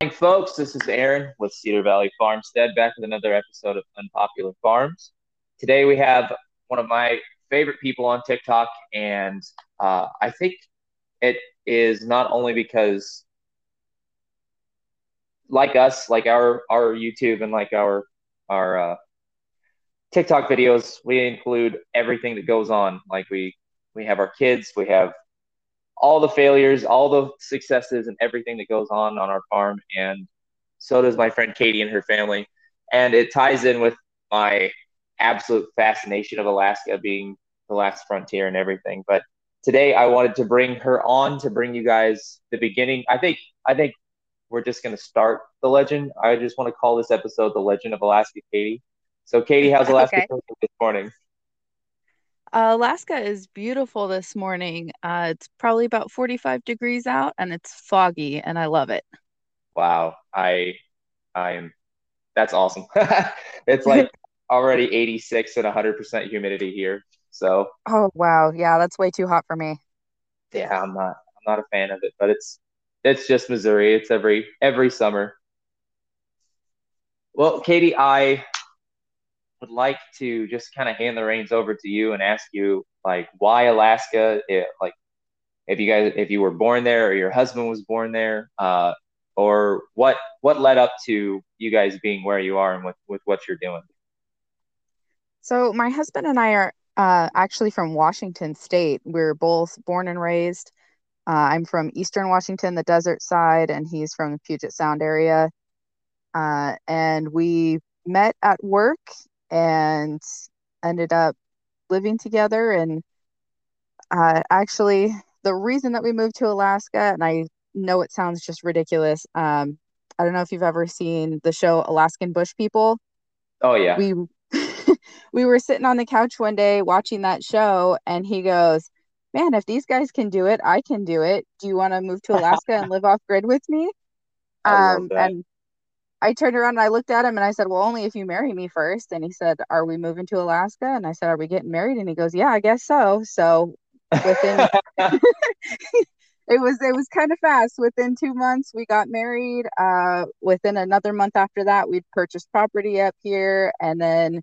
morning, folks. This is Aaron with Cedar Valley Farmstead back with another episode of Unpopular Farms. Today we have one of my favorite people on TikTok, and uh, I think it is not only because, like us, like our our YouTube and like our our uh, TikTok videos, we include everything that goes on. Like we we have our kids, we have all the failures, all the successes, and everything that goes on on our farm. And so does my friend Katie and her family. And it ties in with my absolute fascination of Alaska being the last frontier and everything. But today I wanted to bring her on to bring you guys the beginning. I think I think we're just going to start the legend. I just want to call this episode the Legend of Alaska Katie. So Katie, how's Alaska okay. this morning? Uh, Alaska is beautiful this morning. Uh, it's probably about 45 degrees out and it's foggy and I love it. Wow. I I am that's awesome. it's like already 86 and 100% humidity here. So Oh wow. Yeah, that's way too hot for me. Yeah, I'm not I'm not a fan of it, but it's it's just Missouri. It's every every summer. Well, Katie, I would like to just kind of hand the reins over to you and ask you like why Alaska, it, like if you guys if you were born there or your husband was born there, uh, or what what led up to you guys being where you are and with with what you're doing. So my husband and I are uh, actually from Washington State. We're both born and raised. Uh, I'm from Eastern Washington, the desert side, and he's from the Puget Sound area. Uh, and we met at work and ended up living together. And uh, actually, the reason that we moved to Alaska, and I know it sounds just ridiculous. Um, I don't know if you've ever seen the show Alaskan Bush People. Oh yeah. We we were sitting on the couch one day watching that show, and he goes, "Man, if these guys can do it, I can do it. Do you want to move to Alaska and live off grid with me?" Um, and I turned around and I looked at him and I said, Well, only if you marry me first. And he said, Are we moving to Alaska? And I said, Are we getting married? And he goes, Yeah, I guess so. So within it was it was kind of fast. Within two months we got married. Uh within another month after that, we'd purchased property up here and then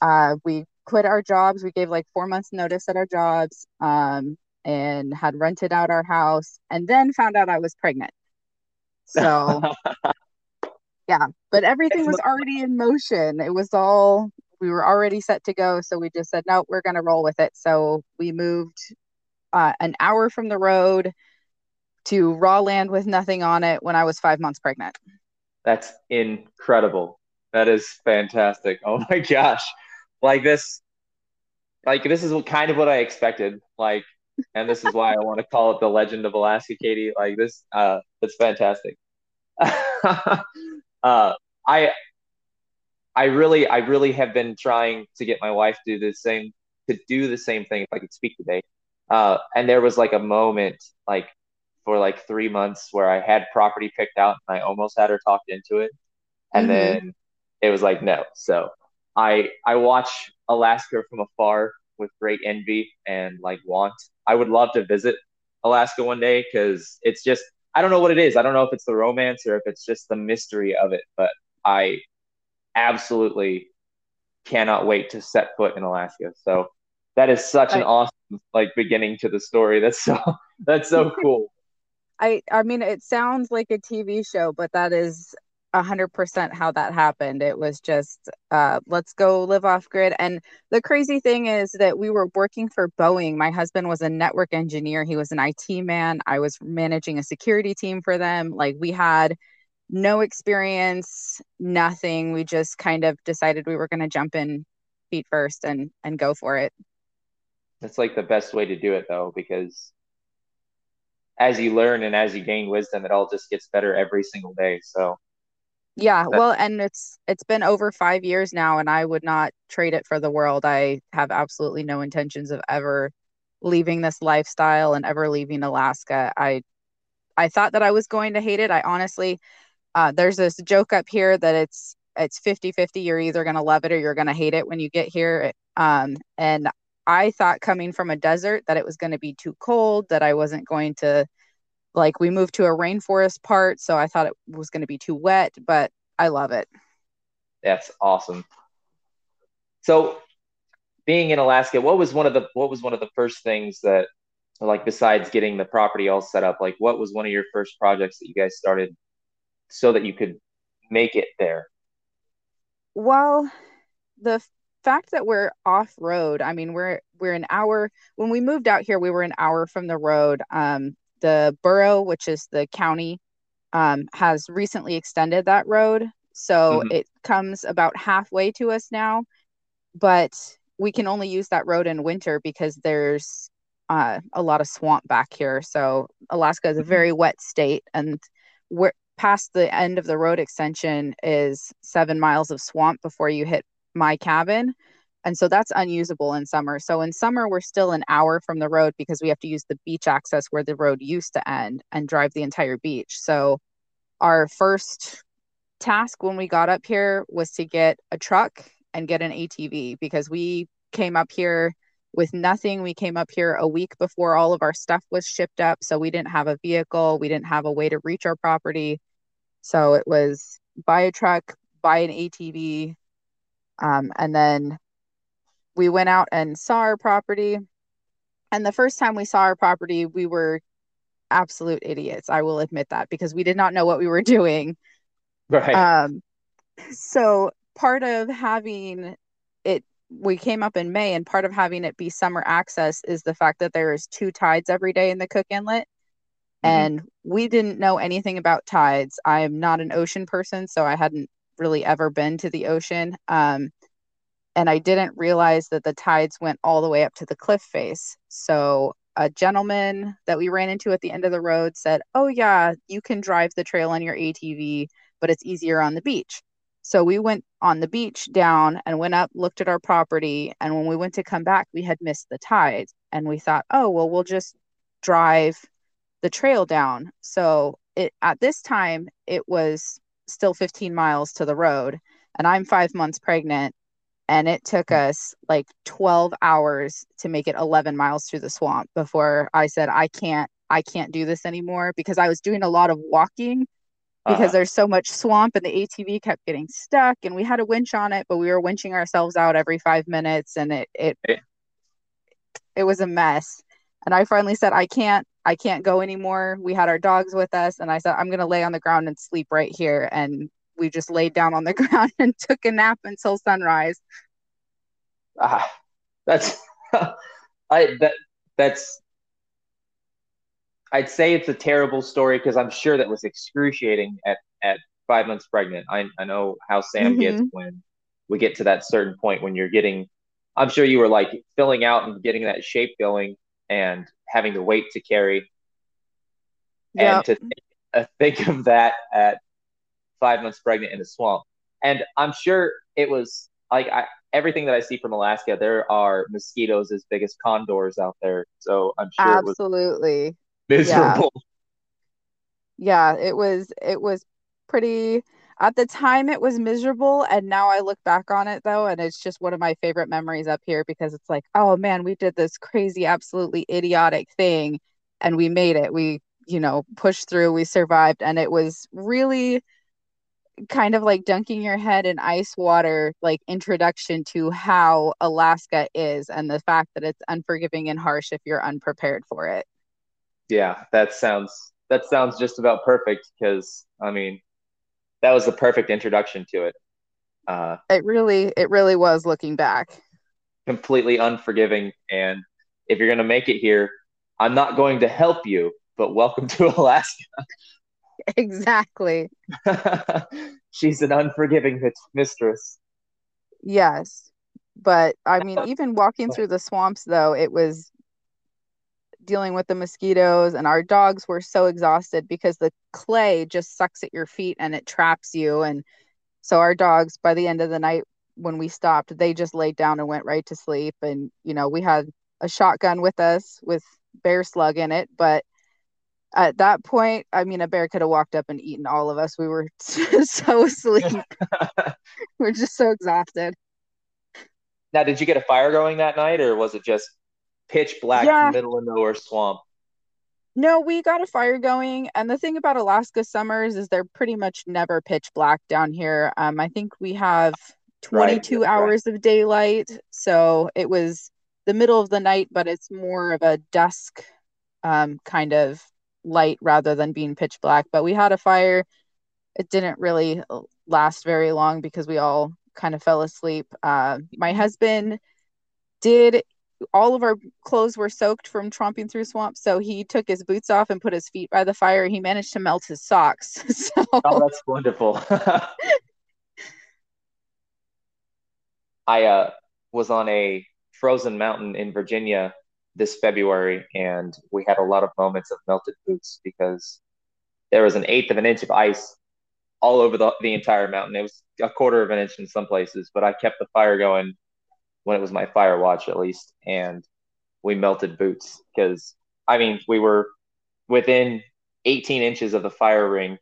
uh we quit our jobs. We gave like four months notice at our jobs, um, and had rented out our house and then found out I was pregnant. So yeah but everything was already in motion. It was all we were already set to go so we just said no we're going to roll with it. So we moved uh, an hour from the road to raw land with nothing on it when i was five months pregnant. That's incredible. That is fantastic. Oh my gosh. Like this like this is kind of what i expected like and this is why i want to call it the legend of alaska katie. Like this uh it's fantastic uh, I I really I really have been trying to get my wife to do the same to do the same thing if I could speak today. Uh, and there was like a moment like for like three months where I had property picked out and I almost had her talked into it. And mm-hmm. then it was like no. So I I watch Alaska from afar with great envy and like want. I would love to visit Alaska one day because it's just I don't know what it is. I don't know if it's the romance or if it's just the mystery of it, but I absolutely cannot wait to set foot in Alaska. So that is such an awesome like beginning to the story. That's so that's so cool. I I mean it sounds like a TV show, but that is 100% how that happened. It was just, uh, let's go live off grid. And the crazy thing is that we were working for Boeing. My husband was a network engineer, he was an IT man. I was managing a security team for them. Like we had no experience, nothing. We just kind of decided we were going to jump in feet first and and go for it. That's like the best way to do it though because as you learn and as you gain wisdom it all just gets better every single day. So yeah, well, and it's it's been over five years now, and I would not trade it for the world. I have absolutely no intentions of ever leaving this lifestyle and ever leaving Alaska. I I thought that I was going to hate it. I honestly, uh, there's this joke up here that it's it's 50 50 you're either going to love it or you're going to hate it when you get here um, and i thought coming from a desert that it was going to be too cold that i wasn't going to like we moved to a rainforest part, so I thought it was going to be too wet, but I love it. That's awesome. So, being in Alaska, what was one of the what was one of the first things that like besides getting the property all set up, like what was one of your first projects that you guys started so that you could make it there? Well, the fact that we're off road, I mean, we're we're an hour when we moved out here, we were an hour from the road. Um, the borough, which is the county, um, has recently extended that road. So mm-hmm. it comes about halfway to us now, but we can only use that road in winter because there's uh, a lot of swamp back here. So Alaska is a mm-hmm. very wet state, and we're past the end of the road extension is seven miles of swamp before you hit my cabin. And so that's unusable in summer. So in summer, we're still an hour from the road because we have to use the beach access where the road used to end and drive the entire beach. So our first task when we got up here was to get a truck and get an ATV because we came up here with nothing. We came up here a week before all of our stuff was shipped up. So we didn't have a vehicle, we didn't have a way to reach our property. So it was buy a truck, buy an ATV. Um, and then we went out and saw our property. And the first time we saw our property, we were absolute idiots. I will admit that because we did not know what we were doing. Right. Um, so part of having it, we came up in May, and part of having it be summer access is the fact that there is two tides every day in the Cook Inlet. Mm-hmm. And we didn't know anything about tides. I am not an ocean person, so I hadn't really ever been to the ocean. Um, and I didn't realize that the tides went all the way up to the cliff face. So a gentleman that we ran into at the end of the road said, "Oh yeah, you can drive the trail on your ATV, but it's easier on the beach." So we went on the beach down and went up, looked at our property, and when we went to come back, we had missed the tides, and we thought, "Oh, well, we'll just drive the trail down." So it at this time it was still 15 miles to the road, and I'm 5 months pregnant and it took hmm. us like 12 hours to make it 11 miles through the swamp before I said I can't I can't do this anymore because I was doing a lot of walking because uh-huh. there's so much swamp and the ATV kept getting stuck and we had a winch on it but we were winching ourselves out every 5 minutes and it it it was a mess and I finally said I can't I can't go anymore. We had our dogs with us and I said I'm going to lay on the ground and sleep right here and we just laid down on the ground and took a nap until sunrise. Ah, that's I that that's I'd say it's a terrible story because I'm sure that was excruciating at at five months pregnant. I I know how Sam mm-hmm. gets when we get to that certain point when you're getting. I'm sure you were like filling out and getting that shape going and having the weight to carry. Yep. And to think, uh, think of that at five months pregnant in a swamp. And I'm sure it was like I, everything that I see from Alaska, there are mosquitoes as big as condors out there. So I'm sure absolutely miserable. Yeah. yeah, it was it was pretty at the time it was miserable and now I look back on it though and it's just one of my favorite memories up here because it's like, oh man, we did this crazy absolutely idiotic thing and we made it. We, you know, pushed through, we survived and it was really kind of like dunking your head in ice water like introduction to how Alaska is and the fact that it's unforgiving and harsh if you're unprepared for it. Yeah, that sounds that sounds just about perfect because I mean that was the perfect introduction to it. Uh, it really it really was looking back. Completely unforgiving and if you're going to make it here, I'm not going to help you, but welcome to Alaska. exactly. She's an unforgiving mistress. Yes. But I mean, even walking through the swamps, though, it was dealing with the mosquitoes, and our dogs were so exhausted because the clay just sucks at your feet and it traps you. And so, our dogs, by the end of the night, when we stopped, they just laid down and went right to sleep. And, you know, we had a shotgun with us with bear slug in it, but at that point, I mean, a bear could have walked up and eaten all of us. We were so asleep. we are just so exhausted. Now, did you get a fire going that night, or was it just pitch black, yeah. middle of nowhere swamp? No, we got a fire going, and the thing about Alaska summers is they're pretty much never pitch black down here. Um, I think we have 22 Right, right. hours of daylight, so it was the middle of the night, but it's more of a dusk um, kind of light rather than being pitch black. But we had a fire. It didn't really last very long because we all kind of fell asleep. Uh, my husband did all of our clothes were soaked from tromping through swamps. So he took his boots off and put his feet by the fire. He managed to melt his socks. so Oh, that's wonderful. I uh, was on a frozen mountain in Virginia this February, and we had a lot of moments of melted boots because there was an eighth of an inch of ice all over the, the entire mountain. It was a quarter of an inch in some places, but I kept the fire going when it was my fire watch at least, and we melted boots because I mean we were within 18 inches of the fire ring,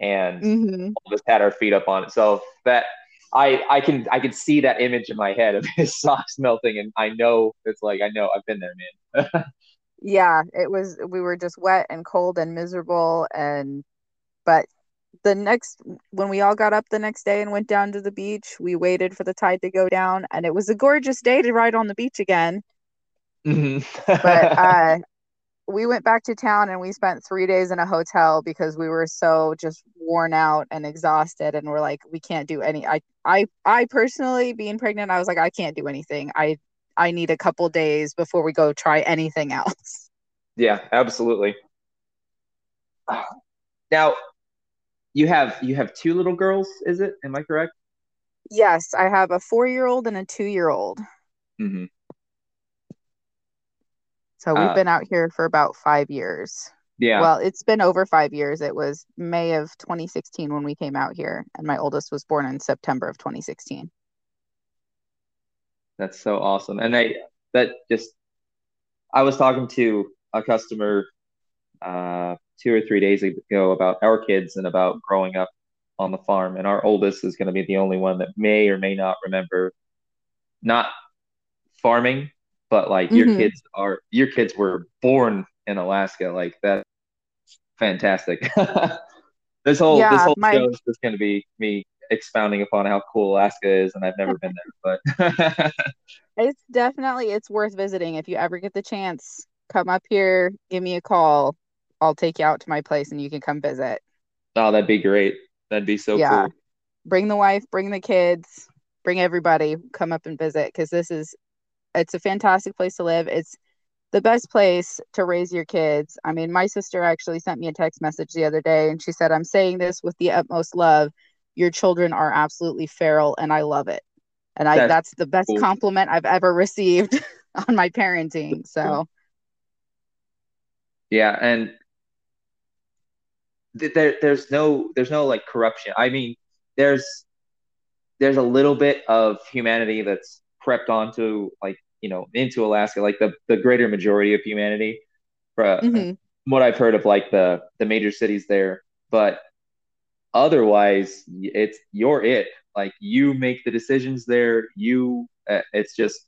and mm-hmm. just had our feet up on it. So that I I can I can see that image in my head of his socks melting, and I know it's like I know I've been there, man. yeah, it was. We were just wet and cold and miserable, and but the next when we all got up the next day and went down to the beach, we waited for the tide to go down, and it was a gorgeous day to ride on the beach again. Mm-hmm. but uh, we went back to town and we spent three days in a hotel because we were so just worn out and exhausted, and we're like, we can't do any. I I I personally, being pregnant, I was like, I can't do anything. I I need a couple days before we go try anything else. Yeah, absolutely. Now, you have you have two little girls, is it? Am I correct? Yes, I have a four year old and a two year old. Mm-hmm. So we've uh, been out here for about five years. Yeah. Well, it's been over five years. It was May of 2016 when we came out here, and my oldest was born in September of 2016. That's so awesome. And I that just I was talking to a customer uh, two or three days ago about our kids and about growing up on the farm. And our oldest is going to be the only one that may or may not remember not farming, but like mm-hmm. your kids are your kids were born in Alaska. Like that, fantastic. this whole yeah, this whole my... show is just going to be me expounding upon how cool Alaska is, and I've never been there, but it's definitely it's worth visiting if you ever get the chance. Come up here, give me a call. I'll take you out to my place and you can come visit. Oh, that'd be great. That'd be so yeah. cool. Bring the wife, bring the kids, bring everybody. Come up and visit because this is it's a fantastic place to live. It's the best place to raise your kids. I mean, my sister actually sent me a text message the other day and she said, I'm saying this with the utmost love. Your children are absolutely feral and I love it. And I that's, that's the best cool. compliment I've ever received on my parenting. So yeah, and there there's no there's no like corruption. I mean, there's there's a little bit of humanity that's crept onto like you know into Alaska, like the the greater majority of humanity. From mm-hmm. what I've heard of like the the major cities there, but otherwise it's you're it. Like you make the decisions there. You uh, it's just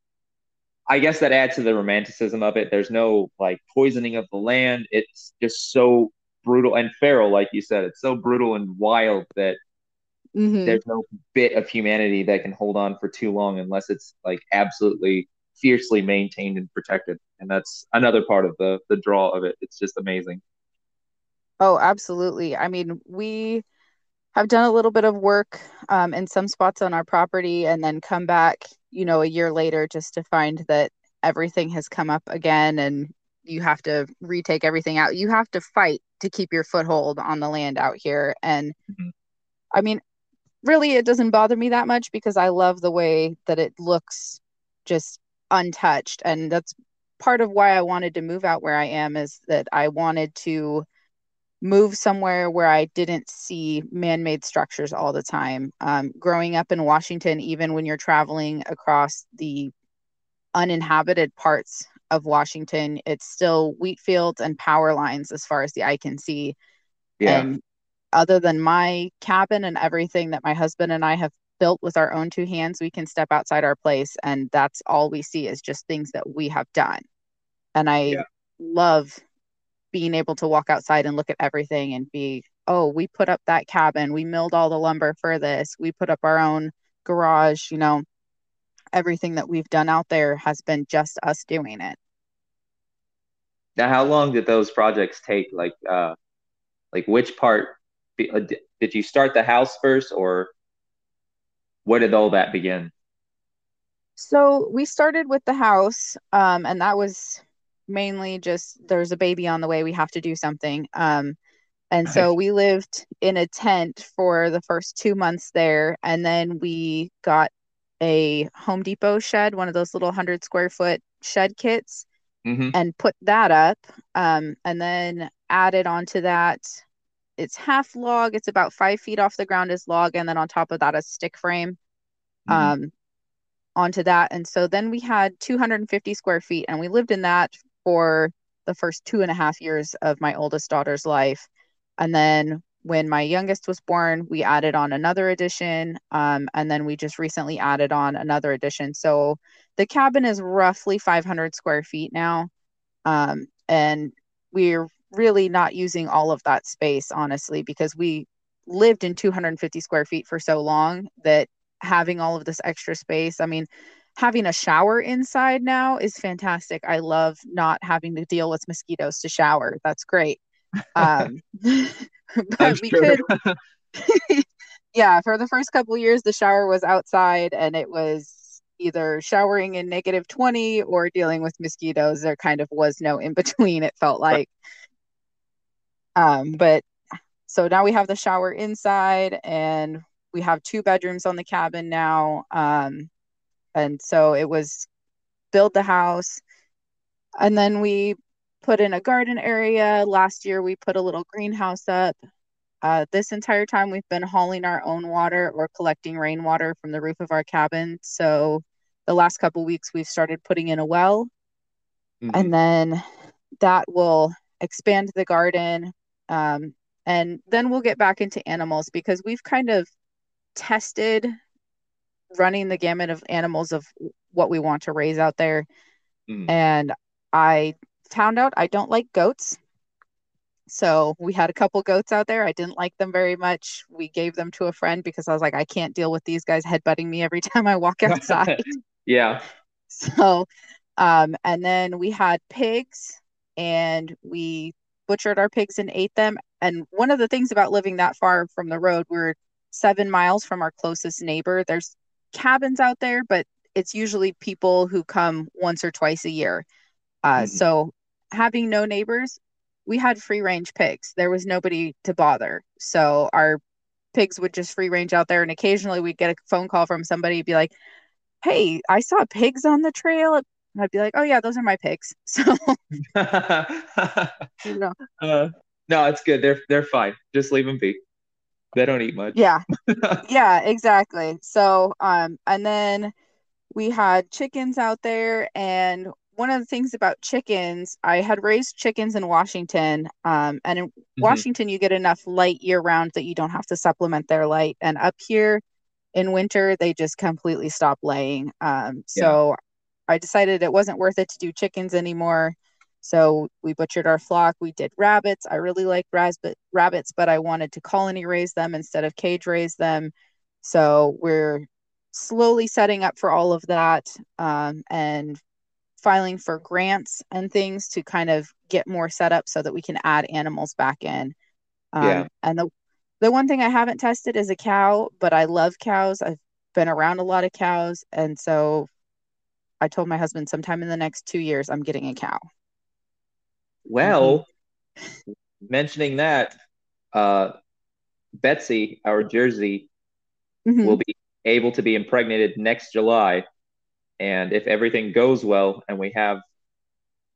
I guess that adds to the romanticism of it. There's no like poisoning of the land. It's just so brutal and feral, like you said. It's so brutal and wild that mm-hmm. there's no bit of humanity that can hold on for too long unless it's like absolutely fiercely maintained and protected. And that's another part of the the draw of it. It's just amazing. Oh, absolutely. I mean, we have done a little bit of work um, in some spots on our property and then come back, you know, a year later just to find that everything has come up again and you have to retake everything out. You have to fight to keep your foothold on the land out here. And mm-hmm. I mean, really, it doesn't bother me that much because I love the way that it looks just untouched. And that's part of why I wanted to move out where I am is that I wanted to move somewhere where I didn't see man made structures all the time. Um, growing up in Washington, even when you're traveling across the uninhabited parts of Washington, it's still wheat fields and power lines as far as the eye can see. Yeah. And other than my cabin and everything that my husband and I have built with our own two hands, we can step outside our place and that's all we see is just things that we have done. And I yeah. love being able to walk outside and look at everything and be, oh, we put up that cabin, we milled all the lumber for this, we put up our own garage, you know, everything that we've done out there has been just us doing it. Now, how long did those projects take? Like, uh, like which part did you start the house first, or where did all that begin? So we started with the house, um, and that was mainly just there's a baby on the way. We have to do something. Um, and so we lived in a tent for the first two months there. And then we got a Home Depot shed, one of those little 100 square foot shed kits, mm-hmm. and put that up. Um, and then added onto that, it's half log, it's about five feet off the ground is log. And then on top of that, a stick frame. Mm-hmm. Um, onto that. And so then we had 250 square feet, and we lived in that for the first two and a half years of my oldest daughter's life. And then when my youngest was born, we added on another addition. Um, and then we just recently added on another addition. So the cabin is roughly 500 square feet now. Um, and we're really not using all of that space, honestly, because we lived in 250 square feet for so long that having all of this extra space, I mean, having a shower inside now is fantastic. I love not having to deal with mosquitoes to shower. That's great. Um, but we could, yeah, for the first couple years, the shower was outside and it was either showering in negative 20 or dealing with mosquitoes. There kind of was no in between, it felt like. Um, but so now we have the shower inside and we have two bedrooms on the cabin now. Um, and so it was build the house and then we put in a garden area last year we put a little greenhouse up uh, this entire time we've been hauling our own water or collecting rainwater from the roof of our cabin so the last couple weeks we've started putting in a well mm-hmm. and then that will expand the garden um, and then we'll get back into animals because we've kind of tested running the gamut of animals of what we want to raise out there. Mm. And I found out I don't like goats. So we had a couple goats out there. I didn't like them very much. We gave them to a friend because I was like, I can't deal with these guys headbutting me every time I walk outside. yeah. So, um, and then we had pigs and we butchered our pigs and ate them. And one of the things about living that far from the road, we're seven miles from our closest neighbor. There's cabins out there, but it's usually people who come once or twice a year. Uh, mm-hmm. So having no neighbors, we had free range pigs. There was nobody to bother. So our pigs would just free range out there. And occasionally we'd get a phone call from somebody be like, Hey, I saw pigs on the trail. And I'd be like, Oh yeah, those are my pigs. So you know. Uh, no, it's good. They're they're fine. Just leave them be. They don't eat much. Yeah. yeah, exactly. So, um, and then we had chickens out there. And one of the things about chickens, I had raised chickens in Washington. Um, and in mm-hmm. Washington, you get enough light year round that you don't have to supplement their light. And up here in winter, they just completely stop laying. Um, so yeah. I decided it wasn't worth it to do chickens anymore. So we butchered our flock. We did rabbits. I really like rabbit, rabbits, but I wanted to colony raise them instead of cage raise them. So we're slowly setting up for all of that um, and filing for grants and things to kind of get more set up so that we can add animals back in. Um, yeah. And the the one thing I haven't tested is a cow, but I love cows. I've been around a lot of cows, and so I told my husband sometime in the next two years I'm getting a cow. Well, mm-hmm. mentioning that, uh, Betsy, our Jersey, mm-hmm. will be able to be impregnated next July. And if everything goes well and we have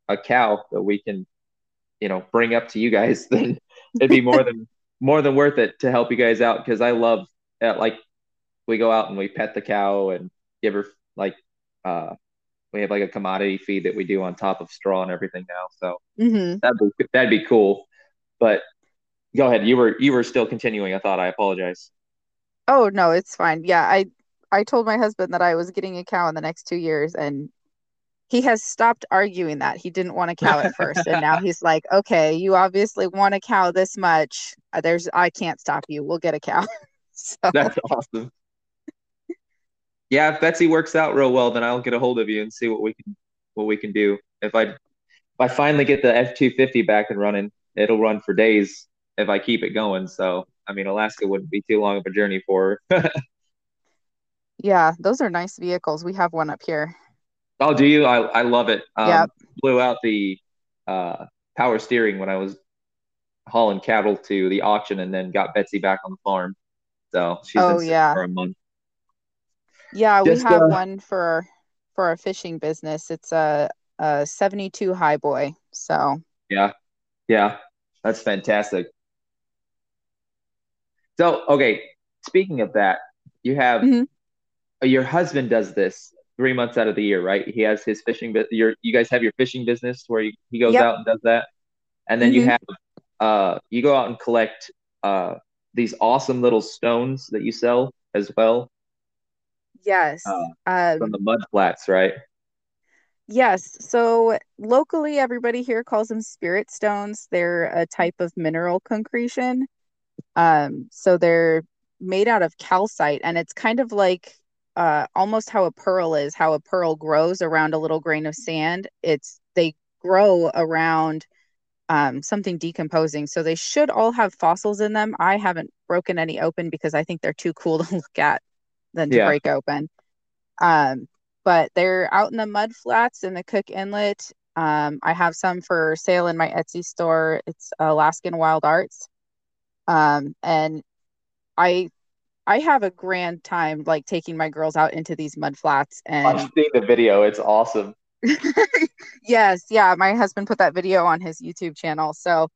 a cow that we can, you know, bring up to you guys, then it'd be more than more than worth it to help you guys out because I love uh, like we go out and we pet the cow and give her like uh we have like a commodity feed that we do on top of straw and everything now. So mm-hmm. that'd be that'd be cool. But go ahead. You were you were still continuing. I thought. I apologize. Oh no, it's fine. Yeah, I I told my husband that I was getting a cow in the next two years, and he has stopped arguing that he didn't want a cow at first and now he's like okay you obviously want a cow this much there's i can't stop you we'll get a cow so That's awesome. Yeah, if Betsy works out real well, then I'll get a hold of you and see what we can what we can do. If I if I finally get the F two fifty back and running, it'll run for days if I keep it going. So I mean, Alaska wouldn't be too long of a journey for her. yeah those are nice vehicles we have one up here oh, do you? I I love it. Um, Yep. Blew out the uh, power steering when I was hauling cattle to the auction, and then got Betsy back on the farm. So she's Oh, been yeah. for a month. Yeah we have uh, one for for our fishing business it's a, a 72 high boy so Yeah, yeah, that's fantastic. So, okay, speaking of that, you have Mhm. uh, your husband does this three months out of the year, right? He has his fishing, your you guys have your fishing business where he, he goes Yep. out and does that, and then you Mhm. have uh you go out and collect uh these awesome little stones that you sell as well yes uh, um from the mud flats, right? Yes. So locally, everybody here calls them spirit stones. They're a type of mineral concretion. Um, so they're made out of calcite, and it's kind of like uh, almost how a pearl is, how a pearl grows around a little grain of sand. It's they grow around um, something decomposing. So they should all have fossils in them. I haven't broken any open because I think they're too cool to look at than to Yeah. break open. Um, but they're out in the mud flats in the Cook Inlet. Um, I have some for sale in my Etsy store. It's Alaskan Wild Arts. Um, and I I have a grand time like taking my girls out into these mud flats and I've seen the video; it's awesome. yes, yeah, my husband put that video on his YouTube channel. So,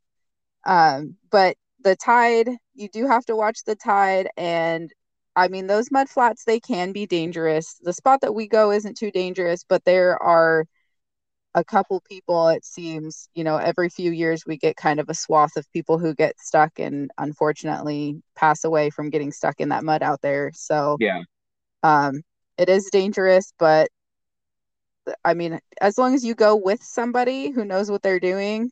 um, but the tide, you do have to watch the tide. And I mean, those mud flats, they can be dangerous. The spot that we go isn't too dangerous, but there are a couple people, it seems, you know, every few years we get kind of a swath of people who get stuck and unfortunately pass away from getting stuck in that mud out there. So, Yeah, um, it is dangerous, but I mean, as long as you go with somebody who knows what they're doing,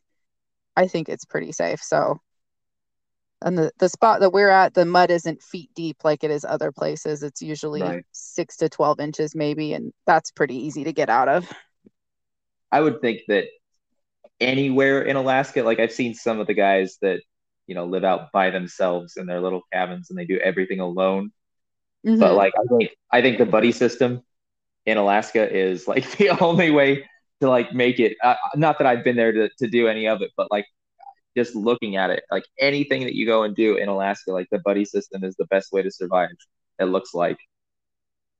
I think it's pretty safe. So, and the, the spot that we're at, the mud isn't feet deep like it is other places. It's usually Right. six to 12 inches, maybe, and that's pretty easy to get out of. I would think that anywhere in Alaska, like I've seen some of the guys that you know live out by themselves in their little cabins and they do everything alone. But Mhm. like I think I think the buddy system in Alaska is like the only way to like make it. Uh, not that I've been there to to do any of it, but like just looking at it, like anything that you go and do in Alaska, like the buddy system is the best way to survive. It looks like.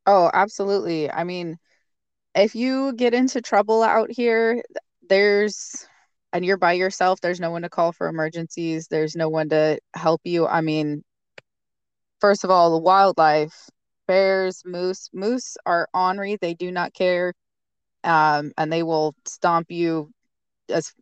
Oh, absolutely. I mean, if you get into trouble out here, there's, and you're by yourself, there's no one to call for emergencies, there's no one to help you. I mean, first of all, the wildlife, bears, moose, moose are ornery, they do not care. Um, and they will stomp you as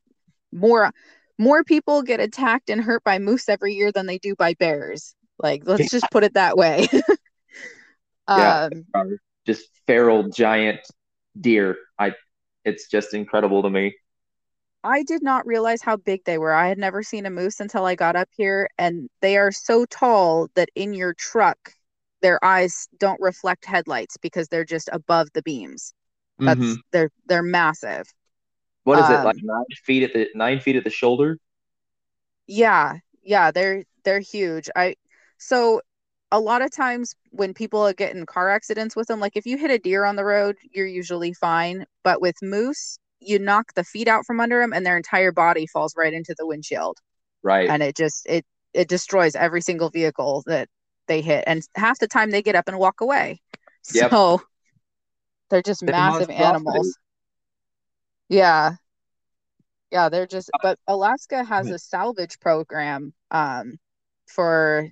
more more people get attacked and hurt by moose every year than they do by bears. Like, let's just put it that way. Yeah. um, Are just feral giant deer. I. It's just incredible to me. I did not realize how big they were. I had never seen a moose until I got up here, and they are so tall that in your truck, their eyes don't reflect headlights because they're just above the beams. That's Mhm. they're they're massive. What is it um, like nine feet at the nine feet at the shoulder? Yeah, yeah, they're they're huge. I so a lot of times when people get in car accidents with them, like if you hit a deer on the road, you're usually fine. But with moose, you knock the feet out from under them, and their entire body falls right into the windshield. Right. and it just it it destroys every single vehicle that they hit and half the time they get up and walk away Yep. so they're just They're massive monstrosities. animals yeah. Yeah they're just but alaska has a salvage program um for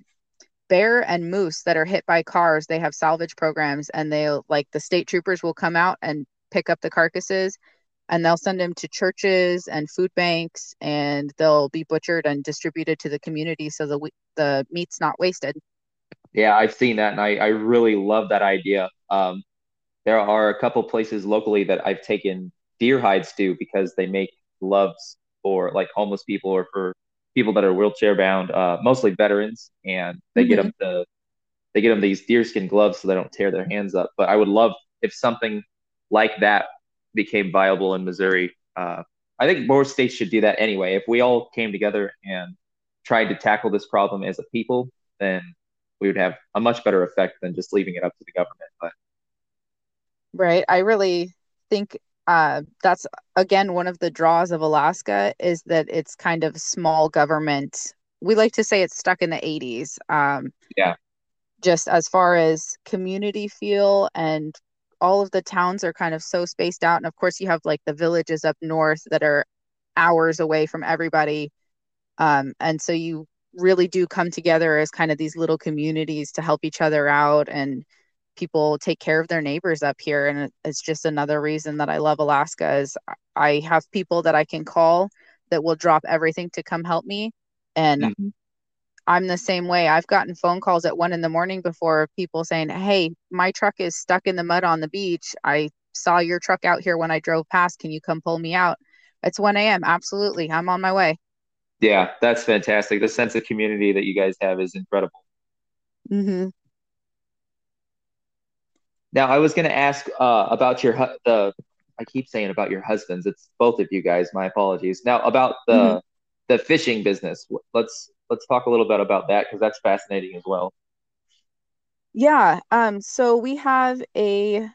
bear and moose that are hit by cars. They have salvage programs and they'll like the state troopers will come out and pick up the carcasses and they'll send them to churches and food banks and they'll be butchered and distributed to the community so the the meat's not wasted. Yeah, I've seen that, and I, I really love that idea. Um, there are a couple places locally that I've taken deer hides too because they make gloves for like homeless people or for people that are wheelchair bound, uh, mostly veterans, and they mm-hmm. get them the they get them these deerskin gloves so they don't tear their hands up. But I would love if something like that became viable in Missouri. Uh, I think more states should do that anyway. If we all came together and tried to tackle this problem as a people, then we would have a much better effect than just leaving it up to the government. But right, I really think uh, that's again one of the draws of Alaska is that it's kind of small government. We like to say it's stuck in the 80s. Um, yeah. Just as far as community feel and all of the towns are kind of so spaced out. And of course, you have like the villages up north that are hours away from everybody. Um, and so you really do come together as kind of these little communities to help each other out and people take care of their neighbors up here and it's just another reason that I love Alaska is I have people that I can call that will drop everything to come help me and mm-hmm. I'm the same way. I've gotten phone calls at one in the morning before people saying, Hey, my truck is stuck in the mud on the beach. I saw your truck out here when I drove past. Can you come pull me out? It's 1 a.m. Absolutely. I'm on my way. Yeah, that's fantastic. The sense of community that you guys have is incredible. Mm-hmm. Now, I was going to ask uh, about your the. I keep saying about your husbands. It's both of you guys. My apologies. Now, about the mm-hmm. the fishing business. Let's let's talk a little bit about that because that's fascinating as well. Yeah. Um. So we have a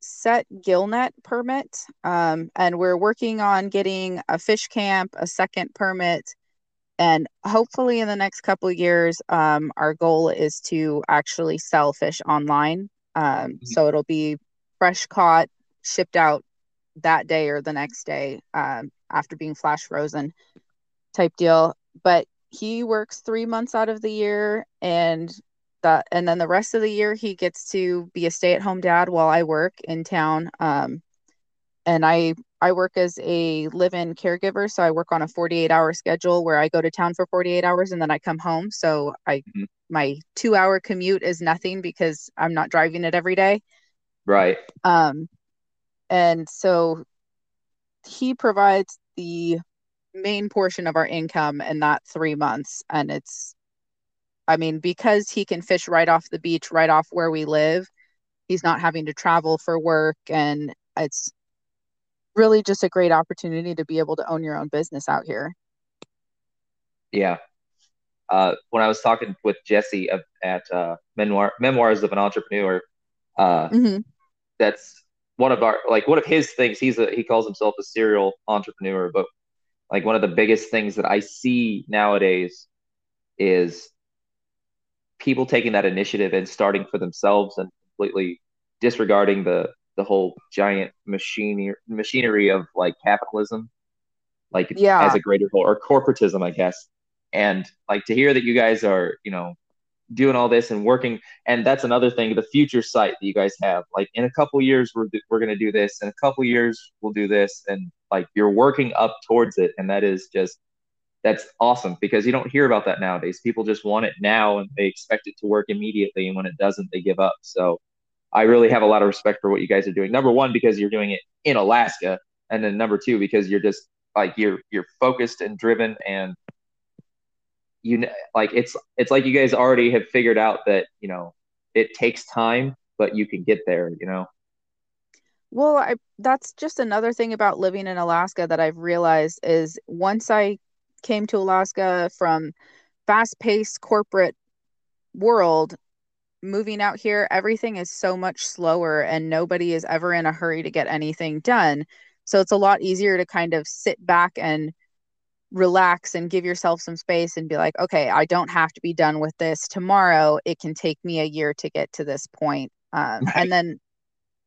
set gillnet permit, um, and we're working on getting a fish camp, a second permit, and hopefully in the next couple years, um, our goal is to actually sell fish online. Um, mm-hmm. So it'll be fresh caught, shipped out that day or the next day um, after being flash frozen type deal. But he works three months out of the year and that and then the rest of the year he gets to be a stay-at-home dad while I work in town. Um, and I I work as a live-in caregiver, so I work on a 48-hour schedule where I go to town for 48 hours and then I come home. So I mm-hmm. my 2-hour commute is nothing because I'm not driving it every day. Right. Um and so he provides the main portion of our income in that 3 months and it's I mean because he can fish right off the beach right off where we live. He's not having to travel for work and it's really just a great opportunity to be able to own your own business out here. Yeah. Uh, when I was talking with Jesse at uh, Memoir, Memoirs of an Entrepreneur, uh, mm-hmm. that's one of our like one of his things. He's a he calls himself a serial entrepreneur, but like one of the biggest things that I see nowadays is people taking that initiative and starting for themselves and completely disregarding the the whole giant machinery machinery of like capitalism, like yeah. as a greater whole or corporatism, I guess. And like to hear that you guys are, you know, doing all this and working, and that's another thing, the future site that you guys have. Like in a couple years, we're we're gonna do this. In a couple years, we'll do this, and like you're working up towards it, and that is just that's awesome because you don't hear about that nowadays. People just want it now and they expect it to work immediately, and when it doesn't, they give up. So I really have a lot of respect for what you guys are doing. Number one, because you're doing it in Alaska, and then number two, because you're just like you're you're focused and driven, and you like it's it's like you guys already have figured out that you know it takes time, but you can get there. You know. Well, I that's just another thing about living in Alaska that I've realized is once I came to Alaska from fast-paced corporate world moving out here, everything is so much slower and nobody is ever in a hurry to get anything done. So it's a lot easier to kind of sit back and relax and give yourself some space and be like, okay, I don't have to be done with this tomorrow. It can take me a year to get to this point. Um, right. And then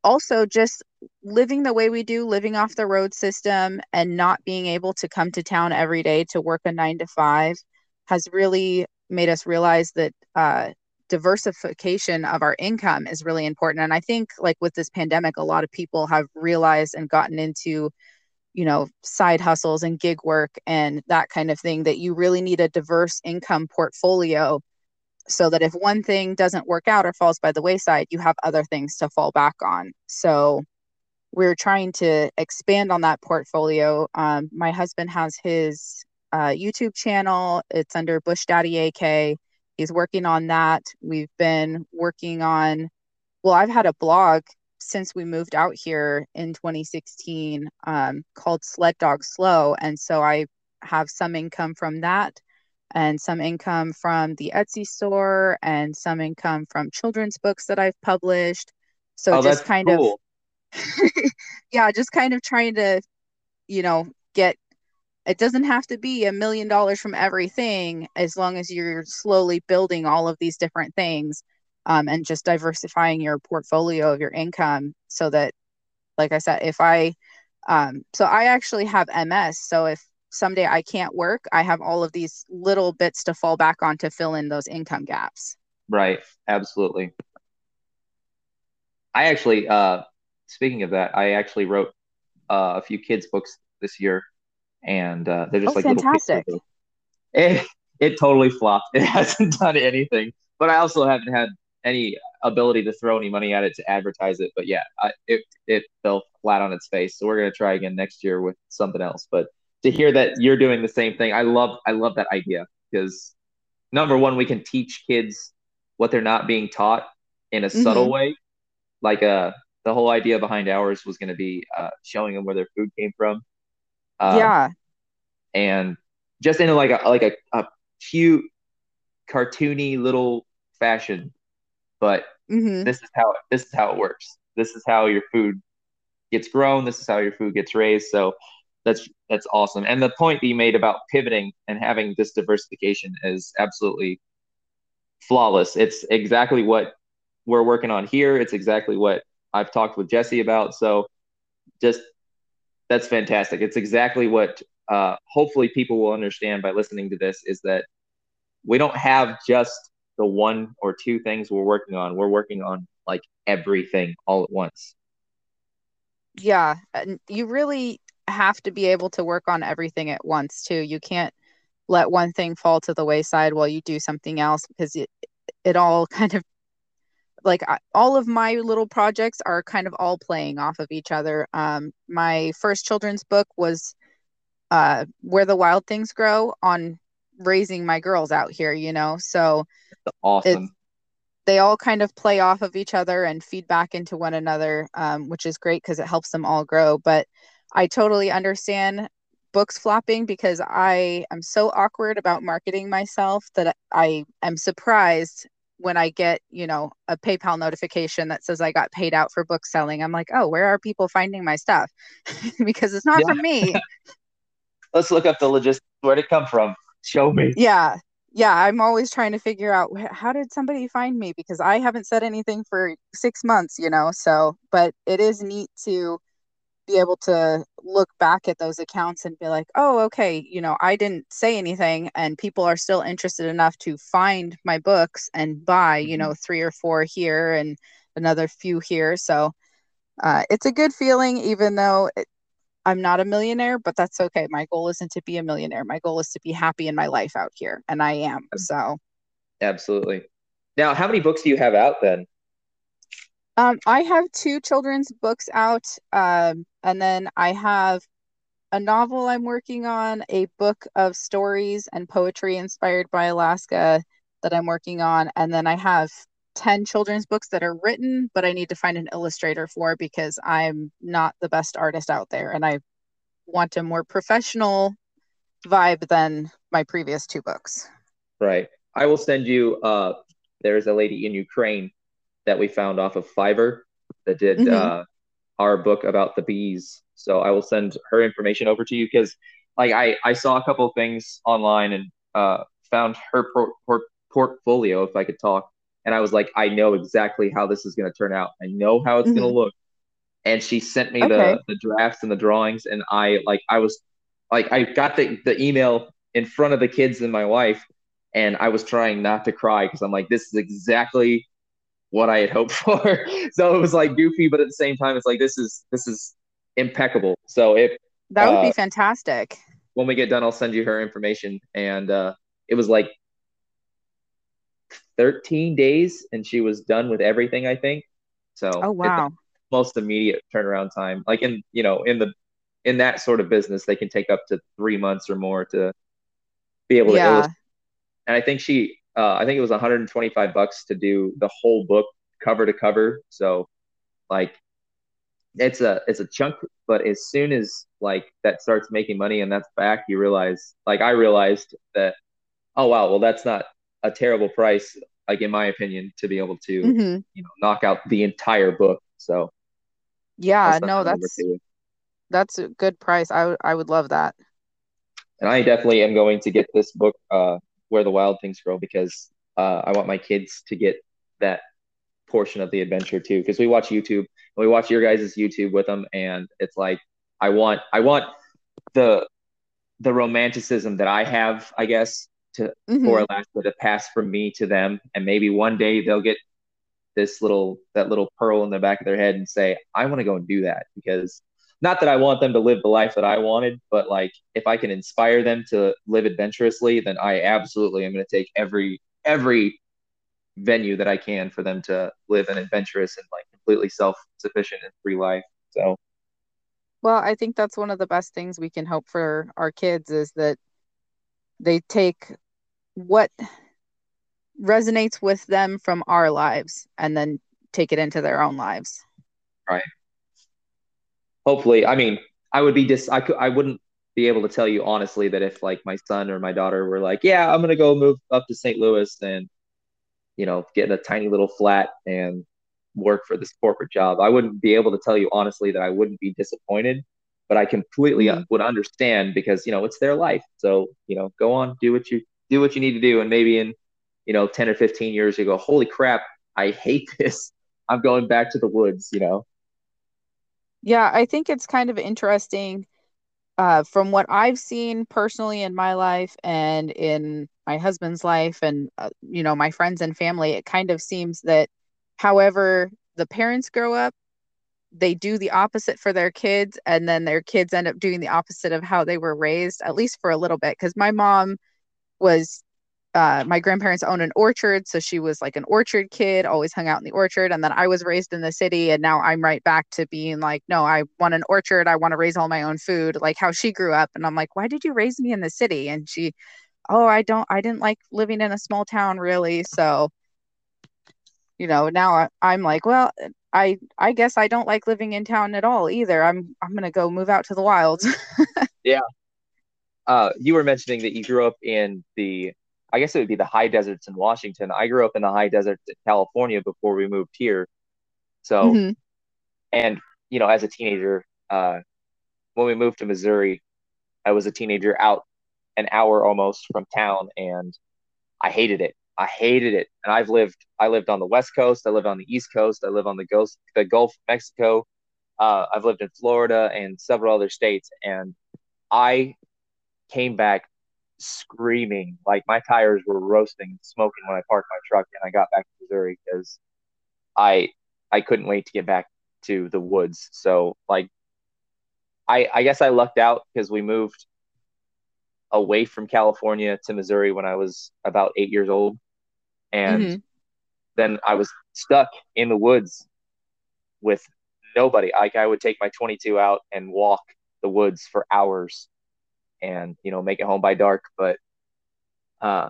also just living the way we do, living off the road system and not being able to come to town every day to work a nine to five has really made us realize that uh, diversification of our income is really important and i think like with this pandemic a lot of people have realized and gotten into you know side hustles and gig work and that kind of thing that you really need a diverse income portfolio so that if one thing doesn't work out or falls by the wayside you have other things to fall back on so we're trying to expand on that portfolio. Um, my husband has his uh, YouTube channel. It's under Bush Daddy AK. He's working on that. We've been working on, well, I've had a blog since we moved out here in 2016 um, called Sled Dog Slow. And so I have some income from that and some income from the Etsy store and some income from children's books that I've published. So Oh, just kind of yeah, just kind of trying to, you know, get it doesn't have to be a million dollars from everything as long as you're slowly building all of these different things um, and just diversifying your portfolio of your income so that, like I said, if I, um, so I actually have MS. So if someday I can't work, I have all of these little bits to fall back on to fill in those income gaps. Right. Absolutely. I actually, uh, speaking of that, I actually wrote uh, a few kids' books this year, and uh, they're just Oh, like fantastic. It it totally flopped. It hasn't done anything, but I also haven't had any ability to throw any money at it to advertise it. But yeah, I, it it fell flat on its face. So we're gonna try again next year with something else. But to hear that you're doing the same thing, I love I love that idea because number one, we can teach kids what they're not being taught in a subtle hmm way. Like uh, the whole idea behind ours was going to be uh, showing them where their food came from, uh, Yeah. and just in like a like a, a cute, cartoony little fashion. But hmm this is how this is how it works. This is how your food gets grown. This is how your food gets raised. So that's that's awesome. And the point that you made about pivoting and having this diversification is absolutely flawless. It's exactly what we're working on here. It's exactly what I've talked with Jesse about. So just that's fantastic. It's exactly what uh, hopefully people will understand by listening to this is that we don't have just the one or two things we're working on. We're working on like everything all at once. Yeah, and you really have to be able to work on everything at once too. You can't let one thing fall to the wayside while you do something else because it it all kind of like I, all of my little projects are kind of all playing off of each other. Um, my first children's book was uh, Where the Wild Things Grow on raising my girls out here, you know. So it's Awesome. they all kind of play off of each other and feed back into one another, um, which is great because it helps them all grow. But I totally understand books flopping because I am so awkward about marketing myself that I am surprised when I get, you know, a PayPal notification that says I got paid out for book selling. I'm like, oh, where are people finding my stuff? because it's not Yeah. from me. Let's look up the logistics. Where'd it come from? Show me. Yeah. Yeah, I'm always trying to figure out how did somebody find me because I haven't said anything for six months, you know. So, but it is neat to be able to look back at those accounts and be like, oh, okay, you know, I didn't say anything and people are still interested enough to find my books and buy, you Mhm. know, three or four here and another few here. So, uh, it's a good feeling, even though it, I'm not a millionaire, but that's okay. My goal isn't to be a millionaire. My goal is to be happy in my life out here, and I am. So, Absolutely. Now, how many books do you have out then? Um, I have two children's books out, um, and then I have a novel I'm working on, a book of stories and poetry inspired by Alaska that I'm working on, and then I have 10 children's books that are written, but I need to find an illustrator for because I'm not the best artist out there, and I want a more professional vibe than my previous two books. Right. I will send you. Uh, there's a lady in Ukraine that we found off of Fiverr that did hmm uh, our book about the bees. So I will send her information over to you because, like, I I saw a couple of things online and uh, found her por- por- portfolio, if I could talk, and I was like, I know exactly how this is going to turn out. I know how it's going hmm to look. And she sent me Okay. the the drafts and the drawings, and I like I was like I got the the email in front of the kids and my wife, and I was trying not to cry because I'm like, this is exactly what I had hoped for. so it was like goofy, but at the same time, it's like this is this is impeccable. So if That would be uh, fantastic. when we get done, I'll send you her information. And uh, it was like 13 days, and she was done with everything. I think so. Oh, wow. most immediate turnaround time. Like in you know in the in that sort of business, they can take up to three months or more to be able to Yeah. illustrate. And I think she, uh, I think it was 125 bucks to do the whole book cover to cover. So like it's a it's a chunk, but as soon as like that starts making money and that's back, you realize like I realized that oh wow, well that's not a terrible price, like in my opinion, to be able to hmm you know knock out the entire book. So Yeah, that's no, that's that's a good price. I would I would love that. And I definitely am going to get this book, uh, Where the Wild Things Grow, because uh, I want my kids to get that portion of the adventure too. Because we watch YouTube, and we watch your guys' YouTube with them, and it's like I want, I want the the romanticism that I have, I guess, to hmm for Alaska to pass from me to them, and maybe one day they'll get this little that little pearl in the back of their head and say, I want to go and do that because not that I want them to live the life that I wanted, but like if I can inspire them to live adventurously, then I absolutely am going to take every every venue that I can for them to live an adventurous and like completely self-sufficient and free life. So Well, I think that's one of the best things we can hope for our kids is that they take what resonates with them from our lives and then take it into their own lives. right. Hopefully, I mean, I would be dis I could I wouldn't be able to tell you honestly that if like my son or my daughter were like, yeah, I'm gonna go move up to St. Louis and you know, get in a tiny little flat and work for this corporate job. I wouldn't be able to tell you honestly that I wouldn't be disappointed, but I completely hmm would understand because, you know, it's their life. So, you know, go on, do what you do what you need to do and maybe in, you know, 10 or 15 years you go, "Holy crap, I hate this. I'm going back to the woods," you know. Yeah, I think it's kind of interesting uh, from what I've seen personally in my life and in my husband's life and uh, you know my friends and family, it kind of seems that however the parents grow up, they do the opposite for their kids, and then their kids end up doing the opposite of how they were raised, at least for a little bit. Because my mom was uh, my grandparents owned an orchard, so she was like an orchard kid, always hung out in the orchard. And then I was raised in the city, and now I'm right back to being like, no, I want an orchard. I want to raise all my own food, like how she grew up. And I'm like, why did you raise me in the city? And she, oh, I don't, I didn't like living in a small town really. So, you know, now I, I'm like, well, I, I guess I don't like living in town at all either. I'm, I'm gonna go move out to the wilds. Yeah. Uh, you were mentioning that you grew up in the, I guess it would be the high deserts in Washington. I grew up in the high deserts in California before we moved here. So, hmm and you know, as a teenager, uh, when we moved to Missouri, I was a teenager out an hour almost from town, and I hated it. I hated it. And I've lived, I lived on the West Coast, I lived on the East Coast, I live on the Gulf, the Gulf of Mexico. Uh, I've lived in Florida and several other states, and I came back screaming like my tires were roasting, smoking when I parked my truck, and I got back to Missouri because I I couldn't wait to get back to the woods. So like I I guess I lucked out because we moved away from California to Missouri when I was about eight years old, and hmm then I was stuck in the woods with nobody. Like I would take my 22 out and walk the woods for hours and you know make it home by dark. But uh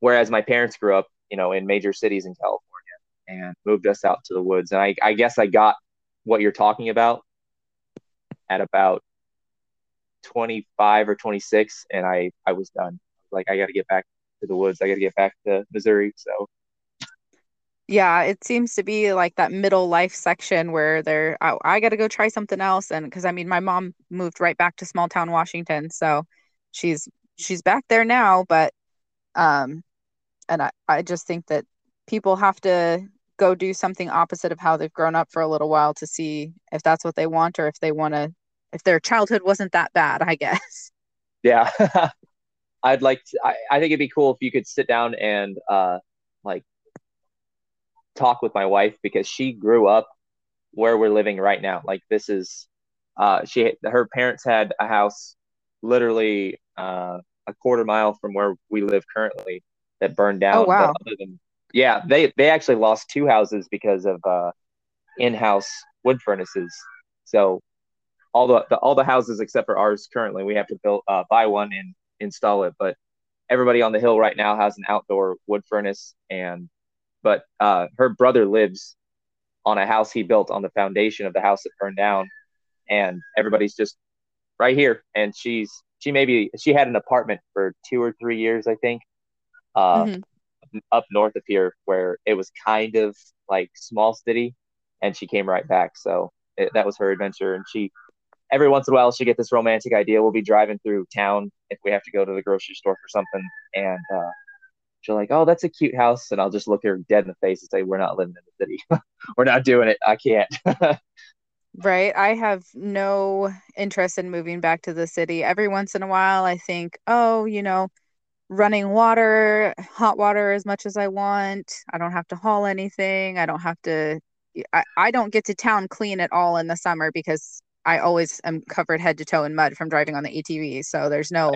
whereas my parents grew up you know in major cities in california and moved us out to the woods and i, I guess i got what you're talking about at about 25 or 26 and i i was done. Like i got to get back to the woods. I got to get back to missouri so Yeah, it seems to be like that middle life section where they're, oh, I got to go try something else. And because I mean, my mom moved right back to small town Washington, so she's she's back there now. But um, and I I just think that people have to go do something opposite of how they've grown up for a little while to see if that's what they want or if they want to, if their childhood wasn't that bad, I guess. yeah i'd like to, I, I think it'd be cool if you could sit down and uh talk with my wife because she grew up where we're living right now. Like this is, uh, she her parents had a house literally uh, a quarter mile from where we live currently that burned Oh down. But wow. than yeah, they they actually lost two houses because of uh, in-house wood furnaces. So all the, the all the houses except for ours currently, we have to build uh, buy one and install it. But everybody on the hill right now has an outdoor wood furnace, and but uh, her brother lives on a house he built on the foundation of the house that burned down, and everybody's just right here. And she's she maybe she had an apartment for two or three years, I think, uh, mm-hmm. up north of here, where it was kind of like small city, and she came right back. So it, that was her adventure, and she every once in a while she get this romantic idea. We'll be driving through town if we have to go to the grocery store for something, and uh, she'll like, "Oh, that's a cute house," and I'll just look her dead in the face and say, "We're not living in the city. We're not doing it. I can't." right. I have no interest in moving back to the city. Every once in a while, I think, "Oh, you know." running water, hot water as much as I want. I don't have to haul anything. I don't have to I, I don't get to town clean at all in the summer because I always am covered head to toe in mud from driving on the ATV. So there's no.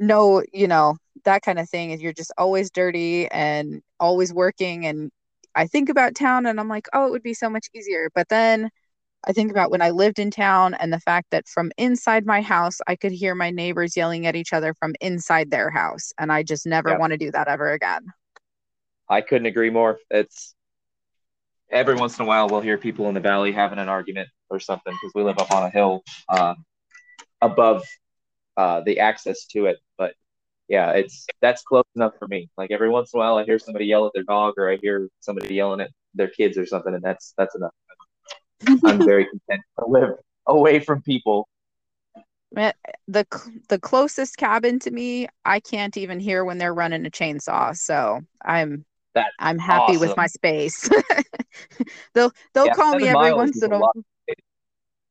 No, you know, that kind of thing. Is you're just always dirty and always working. And I think about town and I'm like, oh, it would be so much easier. But then I think about when I lived in town and the fact that from inside my house, I could hear my neighbors yelling at each other from inside their house. And I just never want to do that ever again. I couldn't agree more. It's every once in a while we'll hear people in the valley having an argument or something because we live up on a hill uh, above uh, the access to it. But yeah, it's that's close enough for me. Like every once in a while, I hear somebody yell at their dog, or I hear somebody yelling at their kids or something, and that's that's enough. I'm very content to live away from people. The the closest cabin to me, I can't even hear when they're running a chainsaw. So I'm that's I'm happy awesome. with my space. they'll they'll yeah, call me every once in a while.